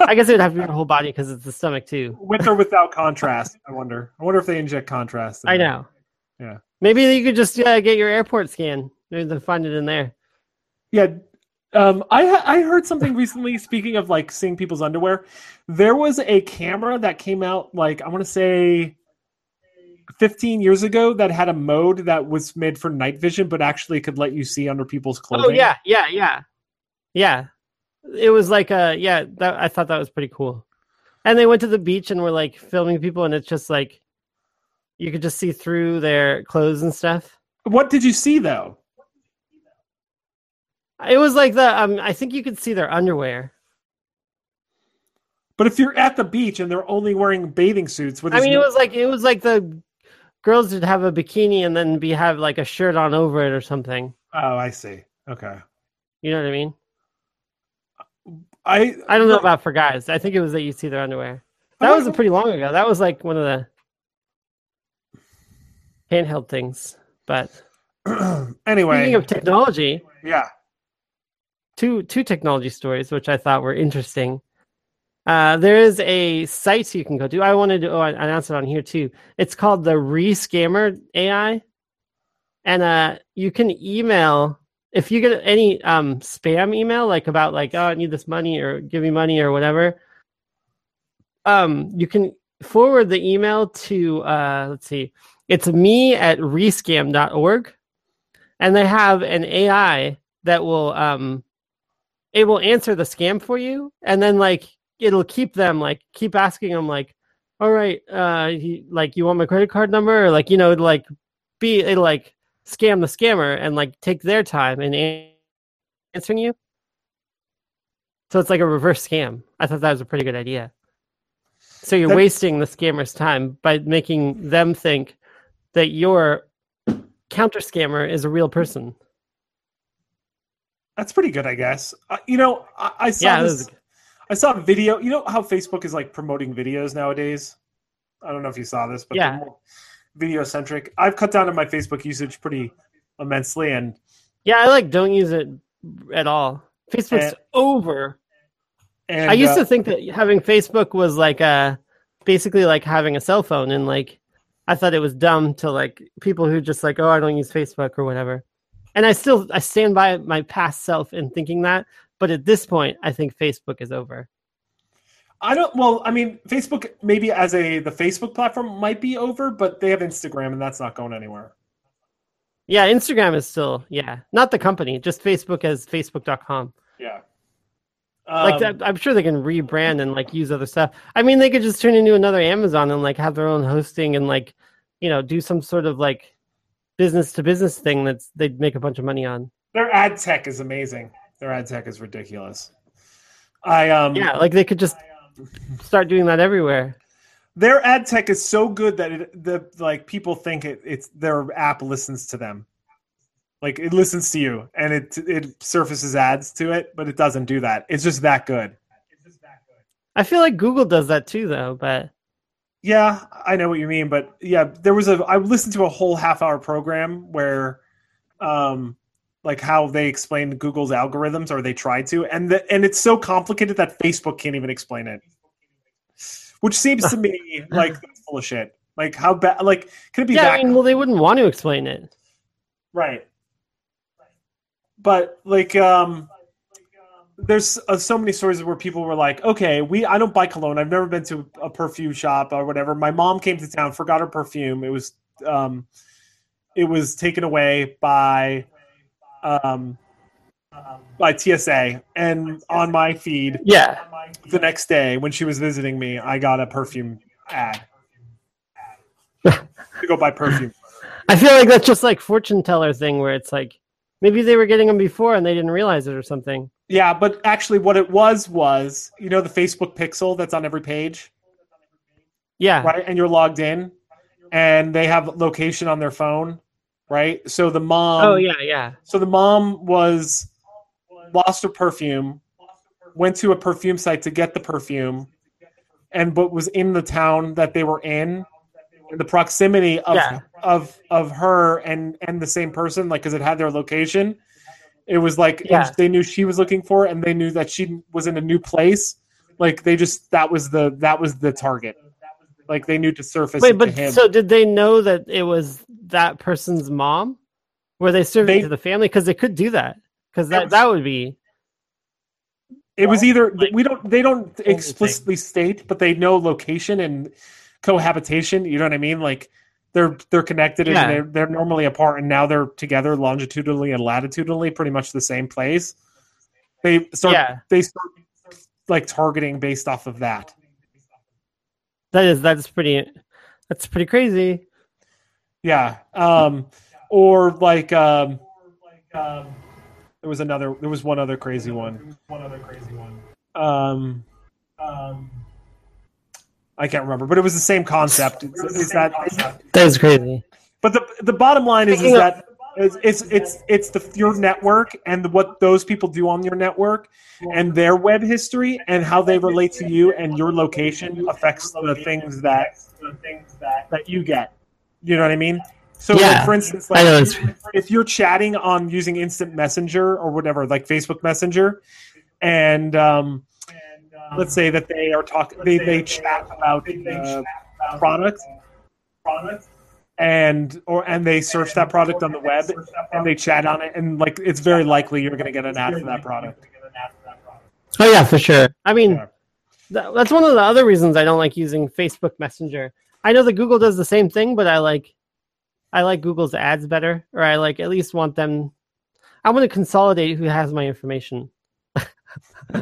I guess it would have to be your whole body because it's the stomach too. With or without contrast, I wonder. I wonder if they inject contrast. in I know. Yeah. Maybe you could just uh, get your airport scan. Maybe they'll find it in there. Yeah. Um, I I heard something recently. Speaking of like seeing people's underwear, there was a camera that came out like I want to say 15 years ago that had a mode that was made for night vision, but actually could let you see under people's clothing. Oh yeah, yeah, yeah, yeah. It was like uh yeah. That, I thought that was pretty cool. And they went to the beach and were like filming people, and it's just like you could just see through their clothes and stuff. What did you see though? It was like the um. I think you could see their underwear. But if you're at the beach and they're only wearing bathing suits, I mean, it was like it was like the girls would have a bikini and then be have like a shirt on over it or something. oh, I see. Okay, You know what I mean? I I don't know about for guys. I think it was that you see their underwear. That was pretty long ago. That was like one of the handheld things. But anyway, speaking of technology, yeah. two two technology stories which I thought were interesting. Uh, there is a site you can go to. I wanted to oh, I announce it on here too. It's called the Rescammer AI, and uh, you can email if you get any um, spam email like about like oh I need this money or give me money or whatever. Um, you can forward the email to uh, let's see, it's me at rescam.org, and they have an AI that will um it will answer the scam for you and then like it'll keep them like keep asking them like all right uh you, like you want my credit card number or like you know like be it'll like scam the scammer and like take their time in an- answering you So it's like a reverse scam. I thought that was a pretty good idea. So you're That- wasting the scammer's time by making them think that your counter scammer is a real person. That's pretty good, I guess. Uh, you know, I, I saw Yeah, this. I saw a video. You know how Facebook is like promoting videos nowadays. I don't know if you saw this, but Yeah. video centric. I've cut down on my Facebook usage pretty immensely, and Yeah, I like don't use it at all. Facebook's And- over. and I used uh, to think that having Facebook was like uh basically like having a cell phone and like I thought it was dumb to like people who just like, oh, I don't use Facebook or whatever. And I still I stand by my past self in thinking that, but at this point I think Facebook is over. I don't. Well, I mean, Facebook maybe as a the Facebook platform might be over, but they have Instagram, and that's not going anywhere. Yeah, Instagram is still yeah, not the company, just Facebook as facebook.com. Yeah. Like Um, that, I'm sure they can rebrand and like use other stuff. I mean, they could just turn into another Amazon and like have their own hosting and like, you know, do some sort of like business to business thing that's they'd make a bunch of money on. Their ad tech is amazing. Their ad tech is ridiculous. I um Yeah, like they could just start doing that everywhere. their ad tech is so good that it the like people think it, it's their app listens to them. Like it listens to you and it it surfaces ads to it, but it doesn't do that. It's just that good. I feel like Google does that too, though. But Yeah, I know what you mean, but yeah, there was a I listened to a whole half hour program where um like how they explained Google's algorithms or they tried to and the, and it's so complicated that Facebook can't even explain it. Which seems to me like full of shit. Like how bad like could it be yeah, I mean, well, they wouldn't want to explain it. right? But like um there's uh, so many stories where people were like, "Okay, we I don't buy cologne. I've never been to a perfume shop or whatever. My mom came to town, forgot her perfume. It was um, it was taken away by um, by TSA, and on my feed Yeah, the next day when she was visiting me, I got a perfume ad to go buy perfume. I feel like that's just like fortune teller thing where it's like maybe they were getting them before and they didn't realize it or something. Yeah, but actually, what it was was you know the Facebook pixel that's on every page. Yeah, right? And you're logged in, and they have location on their phone, right? So the mom, oh yeah, yeah. so the mom was lost her perfume, went to a perfume site to get the perfume, and but was in the town that they were in. The proximity of Yeah. of of her and and the same person, like because it had their location, it was like Yeah. they knew she was looking for, it, and they knew that she was in a new place. Like they just that was the that was the target. Like they knew to surface Wait, it but so did they know that it was that person's mom? Were they serving They- to the family? Because they could do that. Because That that that would be It was either we don't they don't explicitly state, but they know location and cohabitation. You know what I mean? Like they're they're connected Yeah. and they're they're normally apart, and now they're together longitudinally and latitudinally, pretty much the same place. They start Yeah. they start like targeting based off of that. that is that's pretty that's pretty crazy. Yeah. Um or like um there was another there was one other crazy one. One other crazy one. Um um I can't remember, but it was the same concept. Is, is that That is crazy. but the the bottom line is, is that it's it's it's it's the your network and what those people do on your network and their web history and how they relate to you and your location affects the things that that you get. You know what I mean? So, like, for instance, I know like it's- if you're chatting on using Instant Messenger or whatever, like Facebook Messenger, and um, let's say that they are talking, they they chat about uh, product, and or and they search that product on the web and they chat on it, and like it's very likely you're going to get an ad for that product. Oh yeah, for sure. I mean, Yeah. th- that's one of the other reasons I don't like using Facebook Messenger. I know that Google does the same thing, but I like I like Google's ads better, or I like at least want them. I want to consolidate who has my information.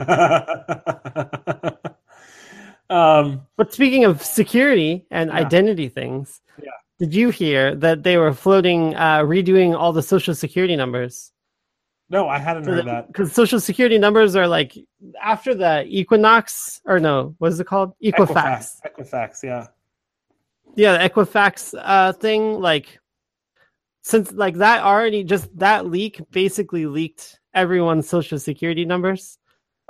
um, But speaking of security and Yeah. identity things, Yeah. did you hear that they were floating, uh, redoing all the social security numbers? No, I hadn't heard that. Because social security numbers are like after the Equinox, or no, what is it called? Equifax. Equifax, Equifax yeah. Yeah, the Equifax uh, thing, like since like that already just that leak basically leaked everyone's social security numbers.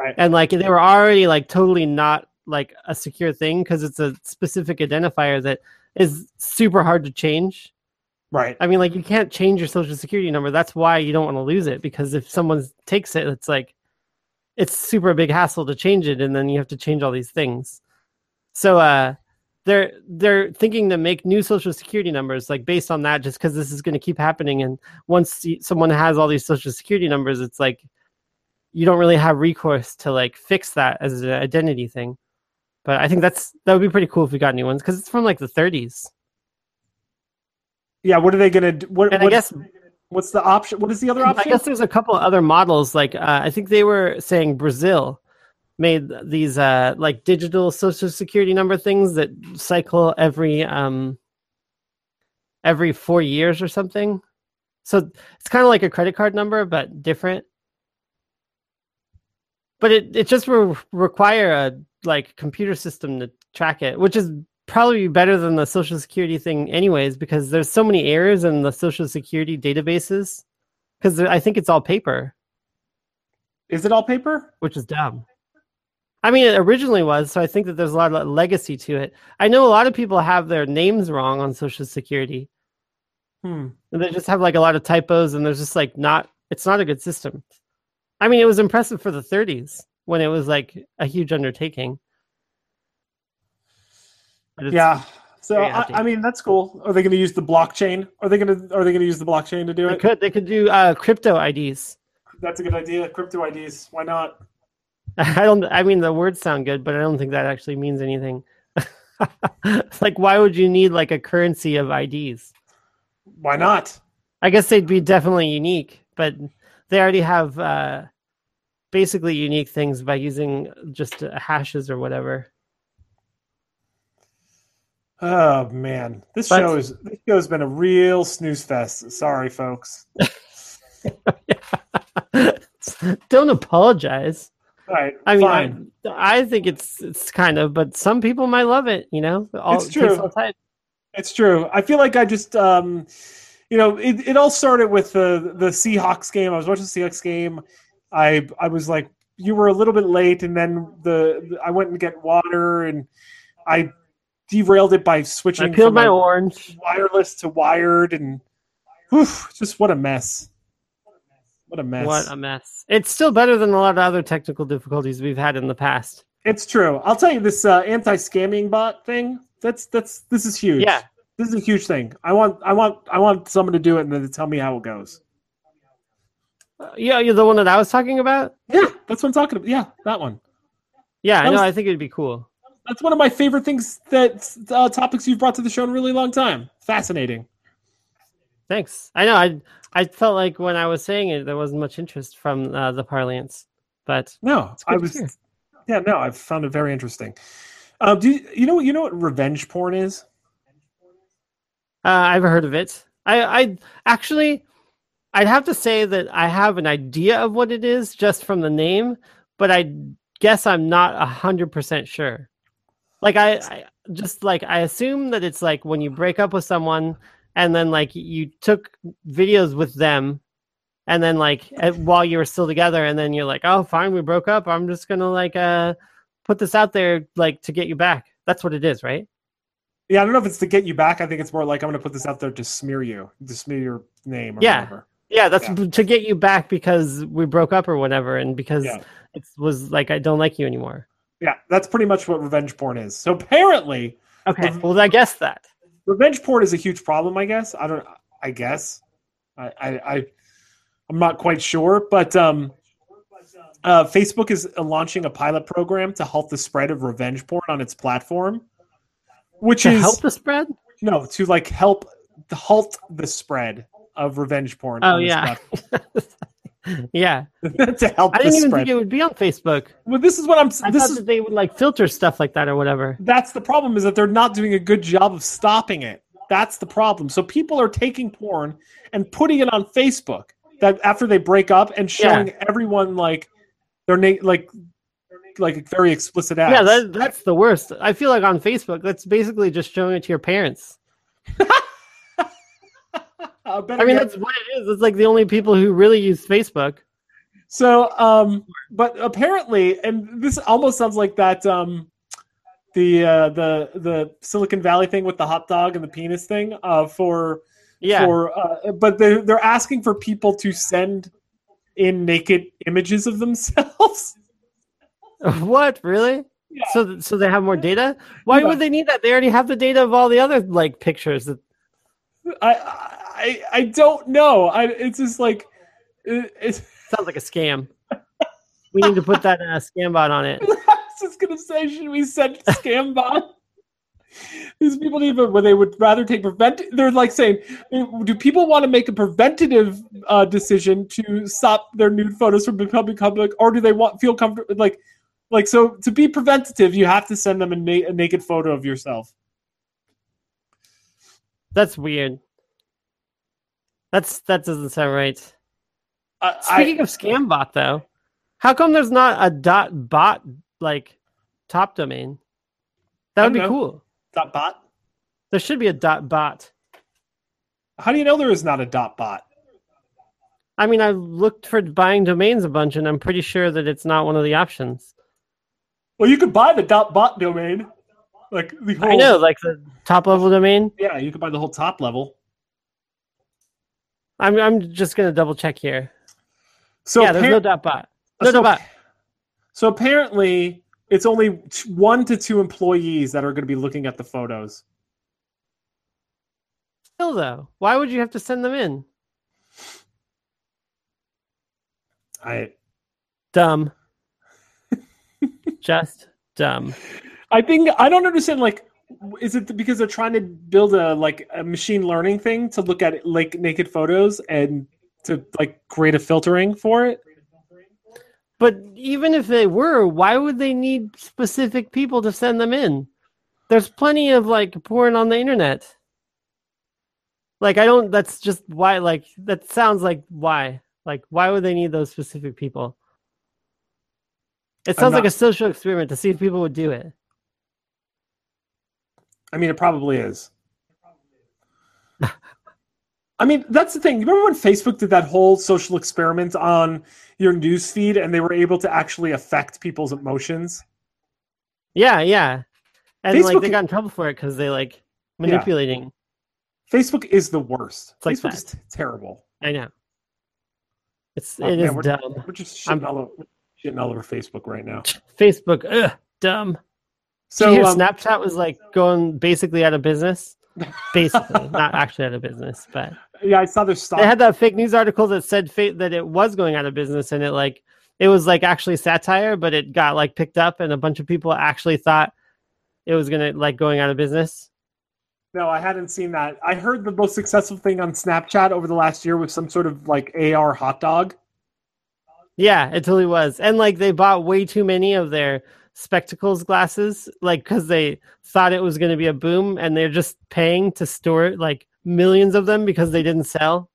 Right. And like they were already like totally not like a secure thing because it's a specific identifier that is super hard to change. Right. I mean, like you can't change your social security number. That's why you don't want to lose it because if someone takes it, it's like it's super big hassle to change it, and then you have to change all these things. So uh, they're they're thinking to make new social security numbers like based on that, just because this is going to keep happening. And once someone has all these social security numbers, it's like you don't really have recourse to like fix that as an identity thing. But I think that's that would be pretty cool if we got new ones because it's from like the 30s. Yeah, what are they gonna do? What, And what- I guess what's the option? What is the other option? I guess there's a couple other models. Like uh, I think they were saying Brazil made these uh, like digital social security number things that cycle every um, every four years or something. So it's kind of like a credit card number, but different. But it it just re- require a like computer system to track it, which is probably better than the social security thing anyways because there's so many errors in the social security databases because I think it's all paper, Is it all paper? which is dumb. I mean, it originally was, so I think that there's a lot of legacy to it. I know a lot of people have their names wrong on Social Security, Hmm. and they just have like a lot of typos, and there's just like not. It's not a good system. I mean, it was impressive for the 30s when it was like a huge undertaking. Yeah. So I, I mean that's cool. Are they going to use the blockchain? Are they going to Are they going to use the blockchain to do they it? could they could do uh, crypto IDs. That's a good idea. Crypto IDs. Why not? I don't. I mean, the words sound good, but I don't think that actually means anything. like, why would you need like a currency of IDs? Why not? I guess they'd be definitely unique, but they already have uh, basically unique things by using just uh, hashes or whatever. Oh man, this But- show is this show's been a real snooze fest. Sorry, folks. don't apologize. All right, I mean, fine. I, I think it's it's kind of, but some people might love it. You know, all, It's true. time. It's true. I feel like I just, um, you know, it, it all started with the the Seahawks game. I was watching the Seahawks game. I I was like, you were a little bit late, and then the, I went and get water, and I derailed it by switching. I peeled from my orange. wireless to wired, and whew, just what a mess. What a mess. What a mess! It's still better than a lot of other technical difficulties we've had in the past. It's true. I'll tell you this uh, anti-scamming bot thing. That's that's this is huge. Yeah. This is a huge thing. I want I want I want someone to do it and then to tell me how it goes. Uh, yeah, you're the one that I was talking about. Yeah, that's what I'm talking about. Yeah, that one. Yeah, I know. was- I think it'd be cool. That's one of my favorite things that uh, topics you've brought to the show in a really long time. Fascinating. Thanks. I know. I I felt like when I was saying it, there wasn't much interest from uh, the parlance, but No, I was. hear. Yeah, no, I found it very interesting. Um, do you, you know you know what revenge porn is? uh, I've heard of it. I I actually, I'd have to say that I have an idea of what it is just from the name, but I guess I'm not a hundred percent sure. Like I, I just like I assume that it's like when you break up with someone and then like you took videos with them and then like at- while you were still together and then you're like oh fine we broke up i'm just gonna like uh put this out there like to get you back that's what it is right Yeah, I don't know if it's to get you back. I think it's more like I'm to put this out there to smear you, to smear your name. Or Yeah. Whatever. Yeah that's Yeah. to get you back because we broke up or whatever and because Yeah. it was like i don't like you anymore Yeah, that's pretty much what revenge porn is. So apparently, okay well i guess that revenge porn is a huge problem. I guess. I don't. I guess. I. I. I I'm not quite sure, but um, uh, Facebook is launching a pilot program to halt the spread of revenge porn on its platform, which to is help the spread no to like help halt the spread of revenge porn. oh yeah yeah to help i didn't even spread. think it would be on facebook well, this is what I'm. i This thought is that they would like filter stuff like that or whatever that's the problem is that they're not doing a good job of stopping it. That's the problem. So people are taking porn and putting it on Facebook. that after they break up and showing everyone like their na- like like very explicit ads. Yeah, that, that's the worst. I feel like on Facebook, that's basically just showing it to your parents. Uh, I mean, yet- that's what it is. It's like the only people who really use Facebook. So, um, but apparently, and this almost sounds like that, um, the uh, the the Silicon Valley thing with the hot dog and the penis thing. Uh, for Yeah. for, uh, but they're they're asking for people to send in naked images of themselves. what really? Yeah. So, so they have more data. Why Yeah. would they need that? They already have the data of all the other like pictures. That, I I I I don't know. I it's just like it, it's. sounds like a scam. we need to put that uh, scam bot on it. I was just gonna say, should we send scam bot? These people need, where they would rather take prevent. They're like saying, do people want to make a preventative uh, decision to stop their nude photos from becoming public, or do they want feel comfortable? Like, like so to be preventative, you have to send them a, na- a naked photo of yourself. That's weird. That's that doesn't sound right. I, Speaking of scam bot, though, how come there's not a dot bot like top domain? That would be know. cool. dot bot. There should be a dot bot. How do you know there is not a dot bot? I mean, I looked for buying domains a bunch, and I'm pretty sure that it's not one of the options. Well, you could buy the dot bot domain, like the whole. I know, like the top level domain. Yeah, you could buy the whole top level. I'm I'm just gonna double check here. So yeah, there's appar- no dot bot. No so, dot bot. so apparently, it's only t- one to two employees that are going to be looking at the photos. Still though, why would you have to send them in? I Dumb. just dumb. I think I don't understand. Like, is it because they're trying to build a like a machine learning thing to look at like naked photos and to like create a filtering for it? But even if they were, why would they need specific people to send them in? There's plenty of like porn on the internet. Like I don't that's just why like that sounds like why. Like why would they need those specific people? It sounds like a social experiment to see if people would do it. I mean, it probably is. I mean, that's the thing. You remember when Facebook did that whole social experiment on your news feed and they were able to actually affect people's emotions? Yeah, yeah. And like they got in trouble for it because they like manipulating. Facebook is the worst. It's like Facebook is t- terrible. I know. It's Oh, it man, is we're- dumb. We're just I'm- shitting all, over, shitting all over Facebook right now. Facebook, ugh, dumb. So, Did you hear um, Snapchat was like going basically out of business? Basically, not actually out of business, but yeah, I saw their stock. they had that fake news article that said fa- that it was going out of business, and it like it was like actually satire, but it got like picked up, and a bunch of people actually thought it was gonna like going out of business. No, I hadn't seen that. I heard the most successful thing on Snapchat over the last year was some sort of like AR hot dog. Yeah, it totally was, and like they bought way too many of their spectacles glasses, like because they thought it was going to be a boom, and they're just paying to store like millions of them because they didn't sell.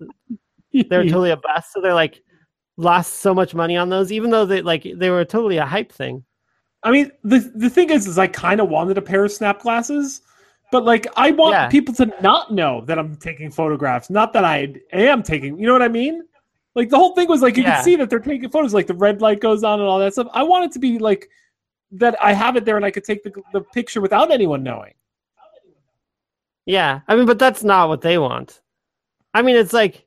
they're totally a bust. So they're like lost so much money on those, even though they like they were totally a hype thing. I mean, the the thing is, is I kind of wanted a pair of snap glasses, but like I want Yeah. people to not know that I'm taking photographs, not that I am taking. You know what I mean? Like the whole thing was like you Yeah. can see that they're taking photos, like the red light goes on and all that stuff. I want it to be like that. I have it there and I could take the the picture without anyone knowing. Yeah, I mean, but that's not what they want. I mean, it's like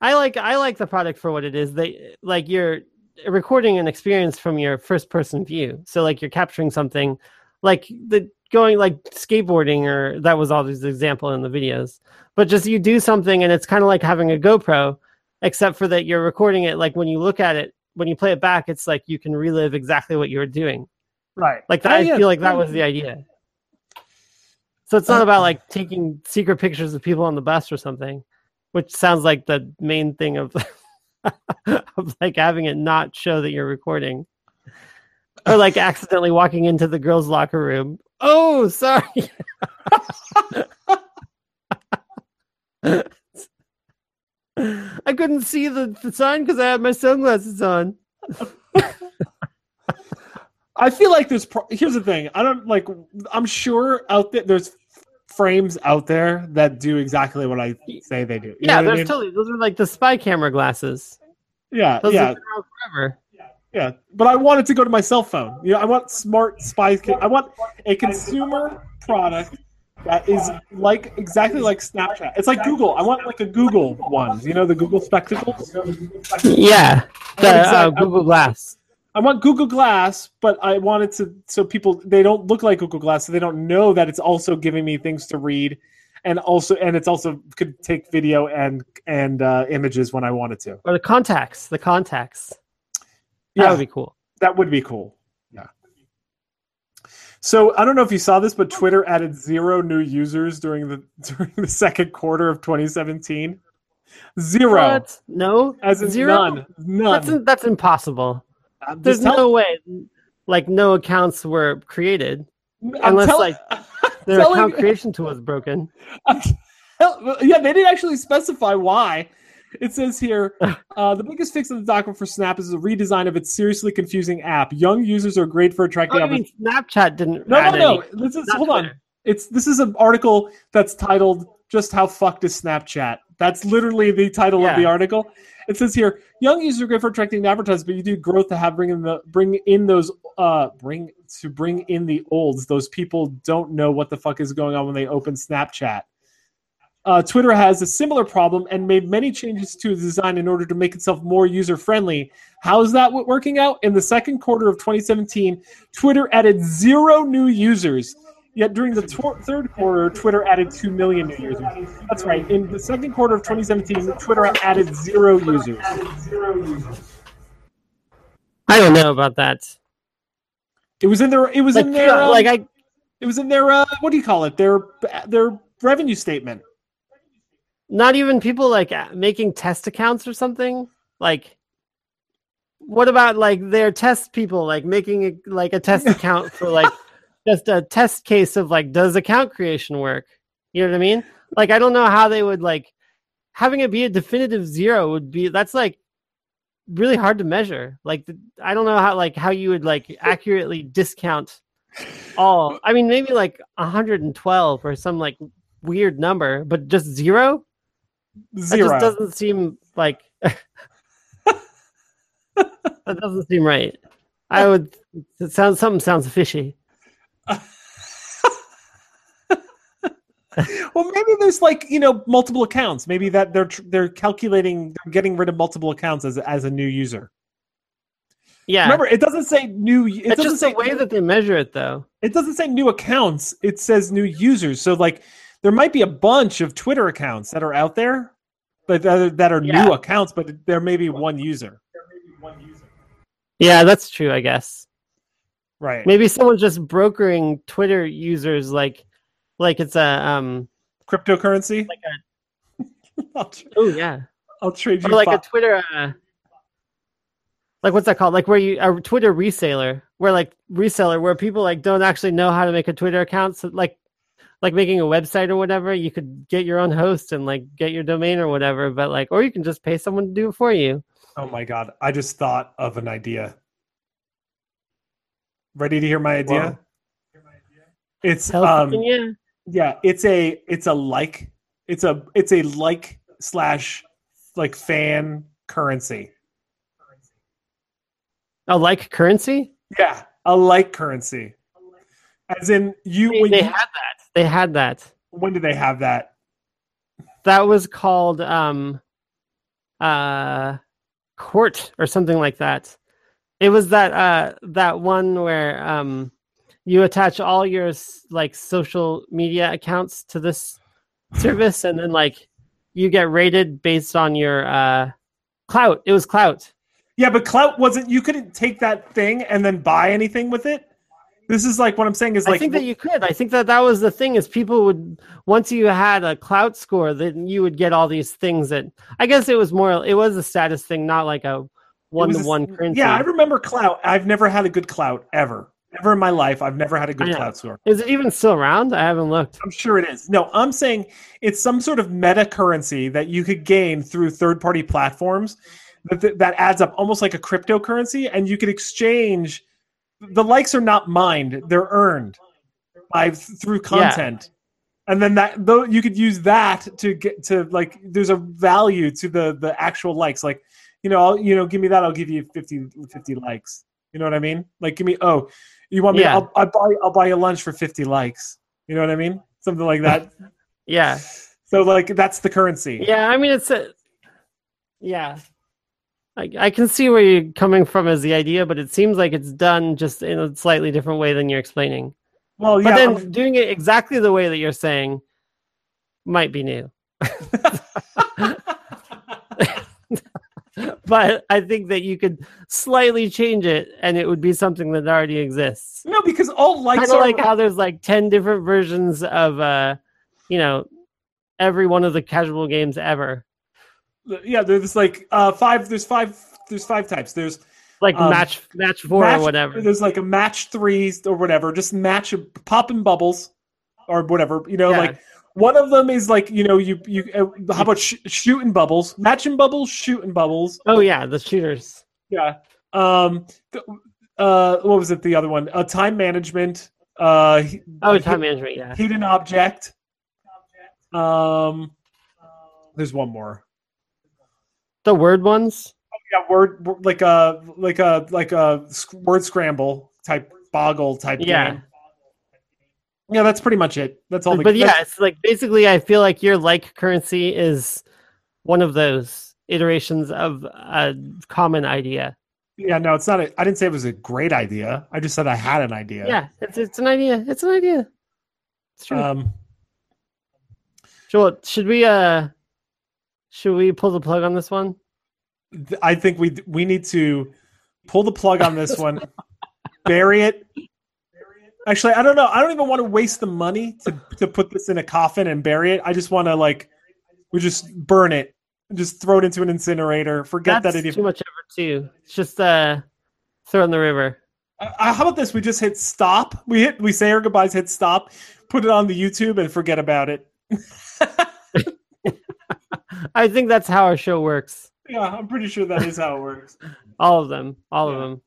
I like I like the product for what it is. They like you're recording an experience from your first person view. So like you're capturing something like the going like skateboarding or that was always the example in the videos. But just you do something and it's kind of like having a GoPro except for that you're recording it like when you look at it when you play it back it's like you can relive exactly what you were doing. Right. Like that, Oh, I feel like that was the idea. So it's not about like taking secret pictures of people on the bus or something, which sounds like the main thing of of like having it not show that you're recording. Or like accidentally walking into the girls' locker room. Oh, sorry. I couldn't see the, the sign because I had my sunglasses on. I feel like there's. Pro- Here's the thing. I don't like. I'm sure out there there's frames out there that do exactly what I say they do. You yeah, know what I there's mean? totally those are like the spy camera glasses. yeah, Those yeah, have been around forever. yeah. But I want it to go to my cell phone. You know, I want smart spy. ca- I want a consumer product that is like exactly like Snapchat. It's like Google. I want like a Google one. You know, the Google spectacles. Yeah, the uh, Google Glass. I want Google Glass, but I want it to so people they don't look like Google Glass, so they don't know that it's also giving me things to read, and also and it's also could take video and and uh, images when I wanted to. Or the contacts. The contacts. That Yeah, would be cool. that would be cool. Yeah. So I don't know if you saw this, but Twitter added zero new users during the during the second quarter of 2017. Zero, What? No, as in zero. none, none. That's that's impossible. There's tell- no way. Like no accounts were created. I'm unless, tell- like, Their telling account creation tool was broken. Hell, yeah, they didn't actually specify why. It says here uh, the biggest fix in the document for Snap is a redesign of its seriously confusing app. Young users are great for Oh, attracting. I mean, Snapchat didn't. no, no, no. any- This is not hold on. It's this is an article that's titled "Just How Fucked Is Snapchat." That's literally the title of the article. It says here, "Young users are great for attracting advertisers, but you do growth to have bring in the bring in those uh bring to bring in the olds. Those people don't know what the fuck is going on when they open Snapchat." Uh, Twitter has a similar problem and made many changes to its design in order to make itself more user friendly. How's that working out? In the second quarter of 2017, Twitter added zero new users. Yet during the tw- third quarter, Twitter added 2 million new users. That's right. In the second quarter of 2017, Twitter added zero users. I don't know about that. It was in their. It was Like, in their. um, like I, it was in their. Uh, what do you call it? Their their revenue statement. not even people like making test accounts or something. Like, what about like their test people like making a, like a test account for like just a test case of like does account creation work? You know what I mean? Like, I don't know how they would like having it be a definitive zero would be that's like really hard to measure. Like, I don't know how like how you would like accurately discount all. I mean, maybe like 112 or some like weird number, but just zero. Zero. That just doesn't seem like that doesn't seem right. I would. It sounds something sounds fishy. well, maybe there's like you know multiple accounts. Maybe that they're they're calculating, they're getting rid of multiple accounts as as a new user. Yeah, Remember, it doesn't say new. It it's doesn't just say the way that they measure it, though. it doesn't say new accounts. It says new users. So like there might be a bunch of Twitter accounts that are out there, but that are, that are Yeah. new accounts, but there may be one user. Yeah, that's true. I guess Right. maybe someone's just brokering Twitter users, like, like it's a um. Cryptocurrency. Like I'll, tr- Oh yeah, I'll trade or you. like fi- a Twitter. Uh, like what's that called? Like where you a Twitter reseller, where like reseller, where people like don't actually know how to make a Twitter account. So like, like making a website or whatever, you could get your own host and like get your domain or whatever. But like, or you can just pay someone to do it for you. oh my god! I just thought of an idea. Ready to hear my idea? It's Help um yeah. yeah, it's a it's a like it's a it's a like slash like fan currency. A like currency? Yeah, a like currency. As in you They, when they you, had that. They had that. when did they have that? That was called um, uh, court or something like that. It was that uh that one where um you attach all your like social media accounts to this service and then like you get rated based on your uh Klout. It was Klout. Yeah, but Klout wasn't you couldn't take that thing and then buy anything with it. This is like what I'm saying is like I think that you could. I think that that was the thing is people would once you had a clout score, then you would get all these things that I guess it was more. It was a status thing, not like a one to one currency. Yeah, I remember Klout. I've never had a good clout ever. Ever in my life. I've never had a good Klout score. Is it even still around? I haven't looked. I'm sure it is. No, I'm saying it's some sort of meta currency that you could gain through third party platforms that, that adds up almost like a cryptocurrency, and you could exchange. The likes are not mined; they're earned by through content, and then that though you could use that to get to like. There's a value to the the actual likes. Like, you know, I'll, you know, give me that. I'll give you 50, 50 likes. You know what I mean? Like, give me. Oh, you want me? Yeah. I'll, I'll buy. I'll buy you lunch for fifty likes. You know what I mean? Something like that. Yeah. So like that's the currency. Yeah, I mean it's a yeah. I, I can see where you're coming from as the idea, but it seems like it's done just in a slightly different way than you're explaining. Well, yeah. But yeah. then I'm- doing it exactly the way that you're saying might be new. But I think that you could slightly change it and it would be something that already exists. no, because all likes Kind of are like how there's like 10 different versions of uh you know every one of the casual games ever. yeah. There's like uh five. There's five. There's five types. There's Like Um, match match 4 match- or whatever. There's like a match three or whatever. Just match popping bubbles or whatever. You know, Yeah. like one of them is like you know you you. Uh, how about sh- shooting bubbles? Matching bubbles, shooting bubbles. Oh yeah, the shooters. Yeah. Um. th- Uh. What was it? The other one. Uh. Time management. Uh. he- Oh, he- time management, yeah. hidden object. Um, there's one more. The word ones? Yeah, word like a like a like a word scramble type boggle type Yeah. game. Yeah, that's pretty much it. That's all. The, But yeah, it's like basically I feel like your like currency is one of those iterations of a common idea. yeah. No, it's not. A, I didn't say it was a great idea. I just said I had an idea. Yeah, it's it's an idea. It's an idea. It's true. Um. Joel, should we uh should we pull the plug on this one? I think we we need to pull the plug on this one, bury it. Actually, I don't know. I don't even want to waste the money to to put this in a coffin and bury it. I just want to like we just burn it, just throw it into an incinerator. Forget That's that it too even. much effort too. It's just uh throw it in the river. Uh, how about this? We just hit stop. We hit. We say our goodbyes. Hit stop. Put it on the YouTube and forget about it. I think that's how our show works. Yeah, I'm pretty sure that is how it works. All of them. All of them.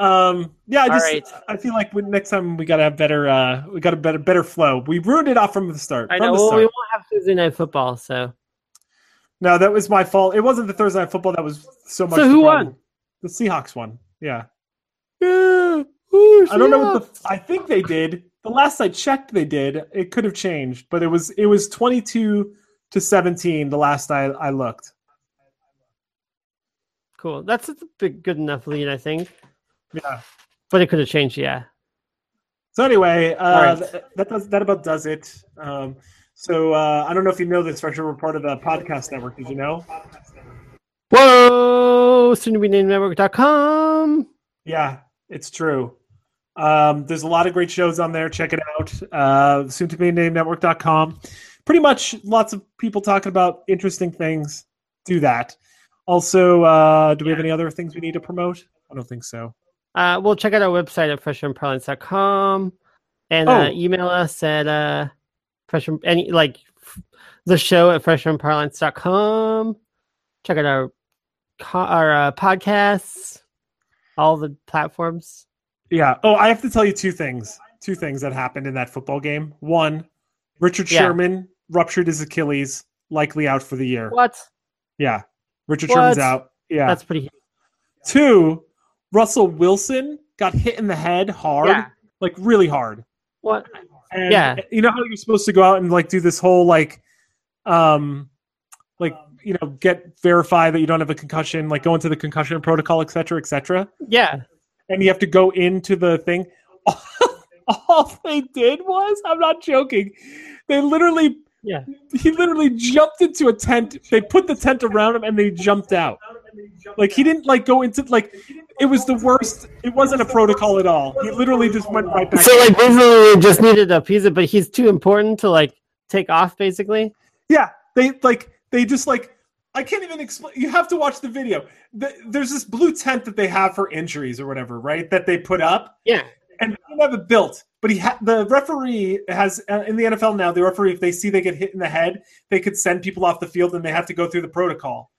Um, yeah, I just right. I feel like we, next time we gotta have better. Uh, we got a better better flow. We ruined it off from the start. I know. Well, we won't have Tuesday night football, so No, that was my fault. It wasn't the Thursday night football that was so much. So the who won? The Seahawks won. Yeah, Yeah. I don't know what the. I think they did. The last I checked, they did. It could have changed, but it was it was twenty two to seventeen. The last I I looked. Cool. That's a big, good enough lead, I think. Yeah. But it could have changed, yeah. So anyway, uh, right. th- that does that about does it. Um, so uh, I don't know if you know this, for sure. We're part of the podcast network. Did you know? Whoa! Soon to be named network.com. Yeah, it's true. Um, there's a lot of great shows on there. Check it out. Uh, soon to be named network.com. Pretty much lots of people talking about interesting things. Do that. Also, uh, do we have any other things we need to promote? I don't think so. Uh, well, check out our website at freshmanparlance.com and uh, Oh. email us at uh, freshman, any, like f- the show at freshmanparlance.com. Check out our, our uh, podcasts, all the platforms. Yeah. Oh, I have to tell you two things. Two things that happened in that football game. One, Richard Yeah. Sherman ruptured his Achilles, likely out for the year. What? Yeah. Richard What? Sherman's out. Yeah. That's pretty. Two, Russell Wilson got hit in the head hard, Yeah. like really hard. What? And Yeah. you know how you're supposed to go out and like do this whole like um like you know get verify that you don't have a concussion, like go into the concussion protocol, et cetera, et cetera. Yeah. And you have to go into the thing. All they did was, I'm not joking. They literally Yeah. he literally jumped into a tent. They put the tent around him and they jumped out. Like he didn't like go into like it was the worst. It wasn't a protocol at all. He literally just went right back. So, like, basically, just needed to appease it, but he's too important to, like, take off, basically. Yeah, they like they just like I can't even explain. You have to watch the video. The, there's this blue tent that they have for injuries or whatever, right? That they put up, Yeah. and they don't have it built. But he ha- the referee has uh, in the NFL now. The referee, if they see they get hit in the head, they could send people off the field, and they have to go through the protocol,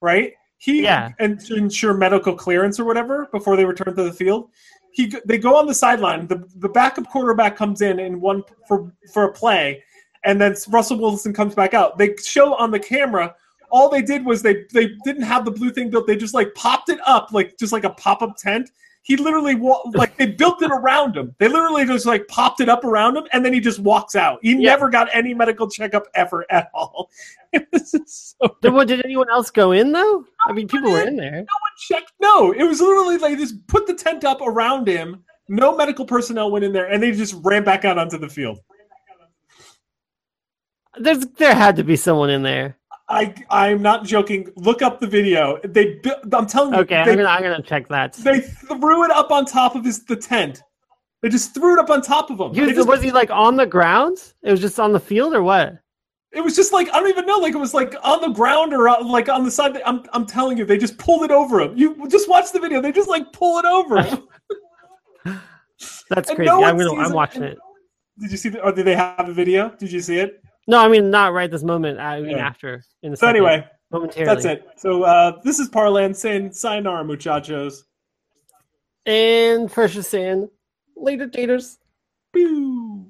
right? He Yeah. and to ensure medical clearance or whatever before they return to the field. He they go on the sideline. The the backup quarterback comes in in one for for a play, and then Russell Wilson comes back out. They show on the camera all they did was they they didn't have the blue thing built. They just like popped it up like just like a pop up tent. He literally like they built it around him. They literally just like popped it up around him, and then he just walks out. He Yeah. never got any medical checkup ever at all. It was so Did, did anyone else go in though? I mean, people were in there. No one checked. No, it was literally they just put the tent up around him. No medical personnel went in there, and they just ran back out onto the field. There's there had to be someone in there. I I'm not joking. Look up the video. They I'm telling you, Okay, they, I'm gonna I'm gonna check that. they threw it up on top of his the tent. They just threw it up on top of him. He was, just- was he like on the ground? It was just on the field or what? it was just like I don't even know. Like it was like on the ground or uh, like on the side. I'm I'm telling you, they just pulled it over him. You just watch the video. They just like pull it over him. That's And crazy. no I'm gonna I'm watching it. Did you see? The, or did they have a video? Did you see it? No, I mean not right this moment. I mean Yeah. after in So second, anyway, momentarily. that's it. So uh, this is Parlance saying sayonara, muchachos. And is saying later, daters. Pew.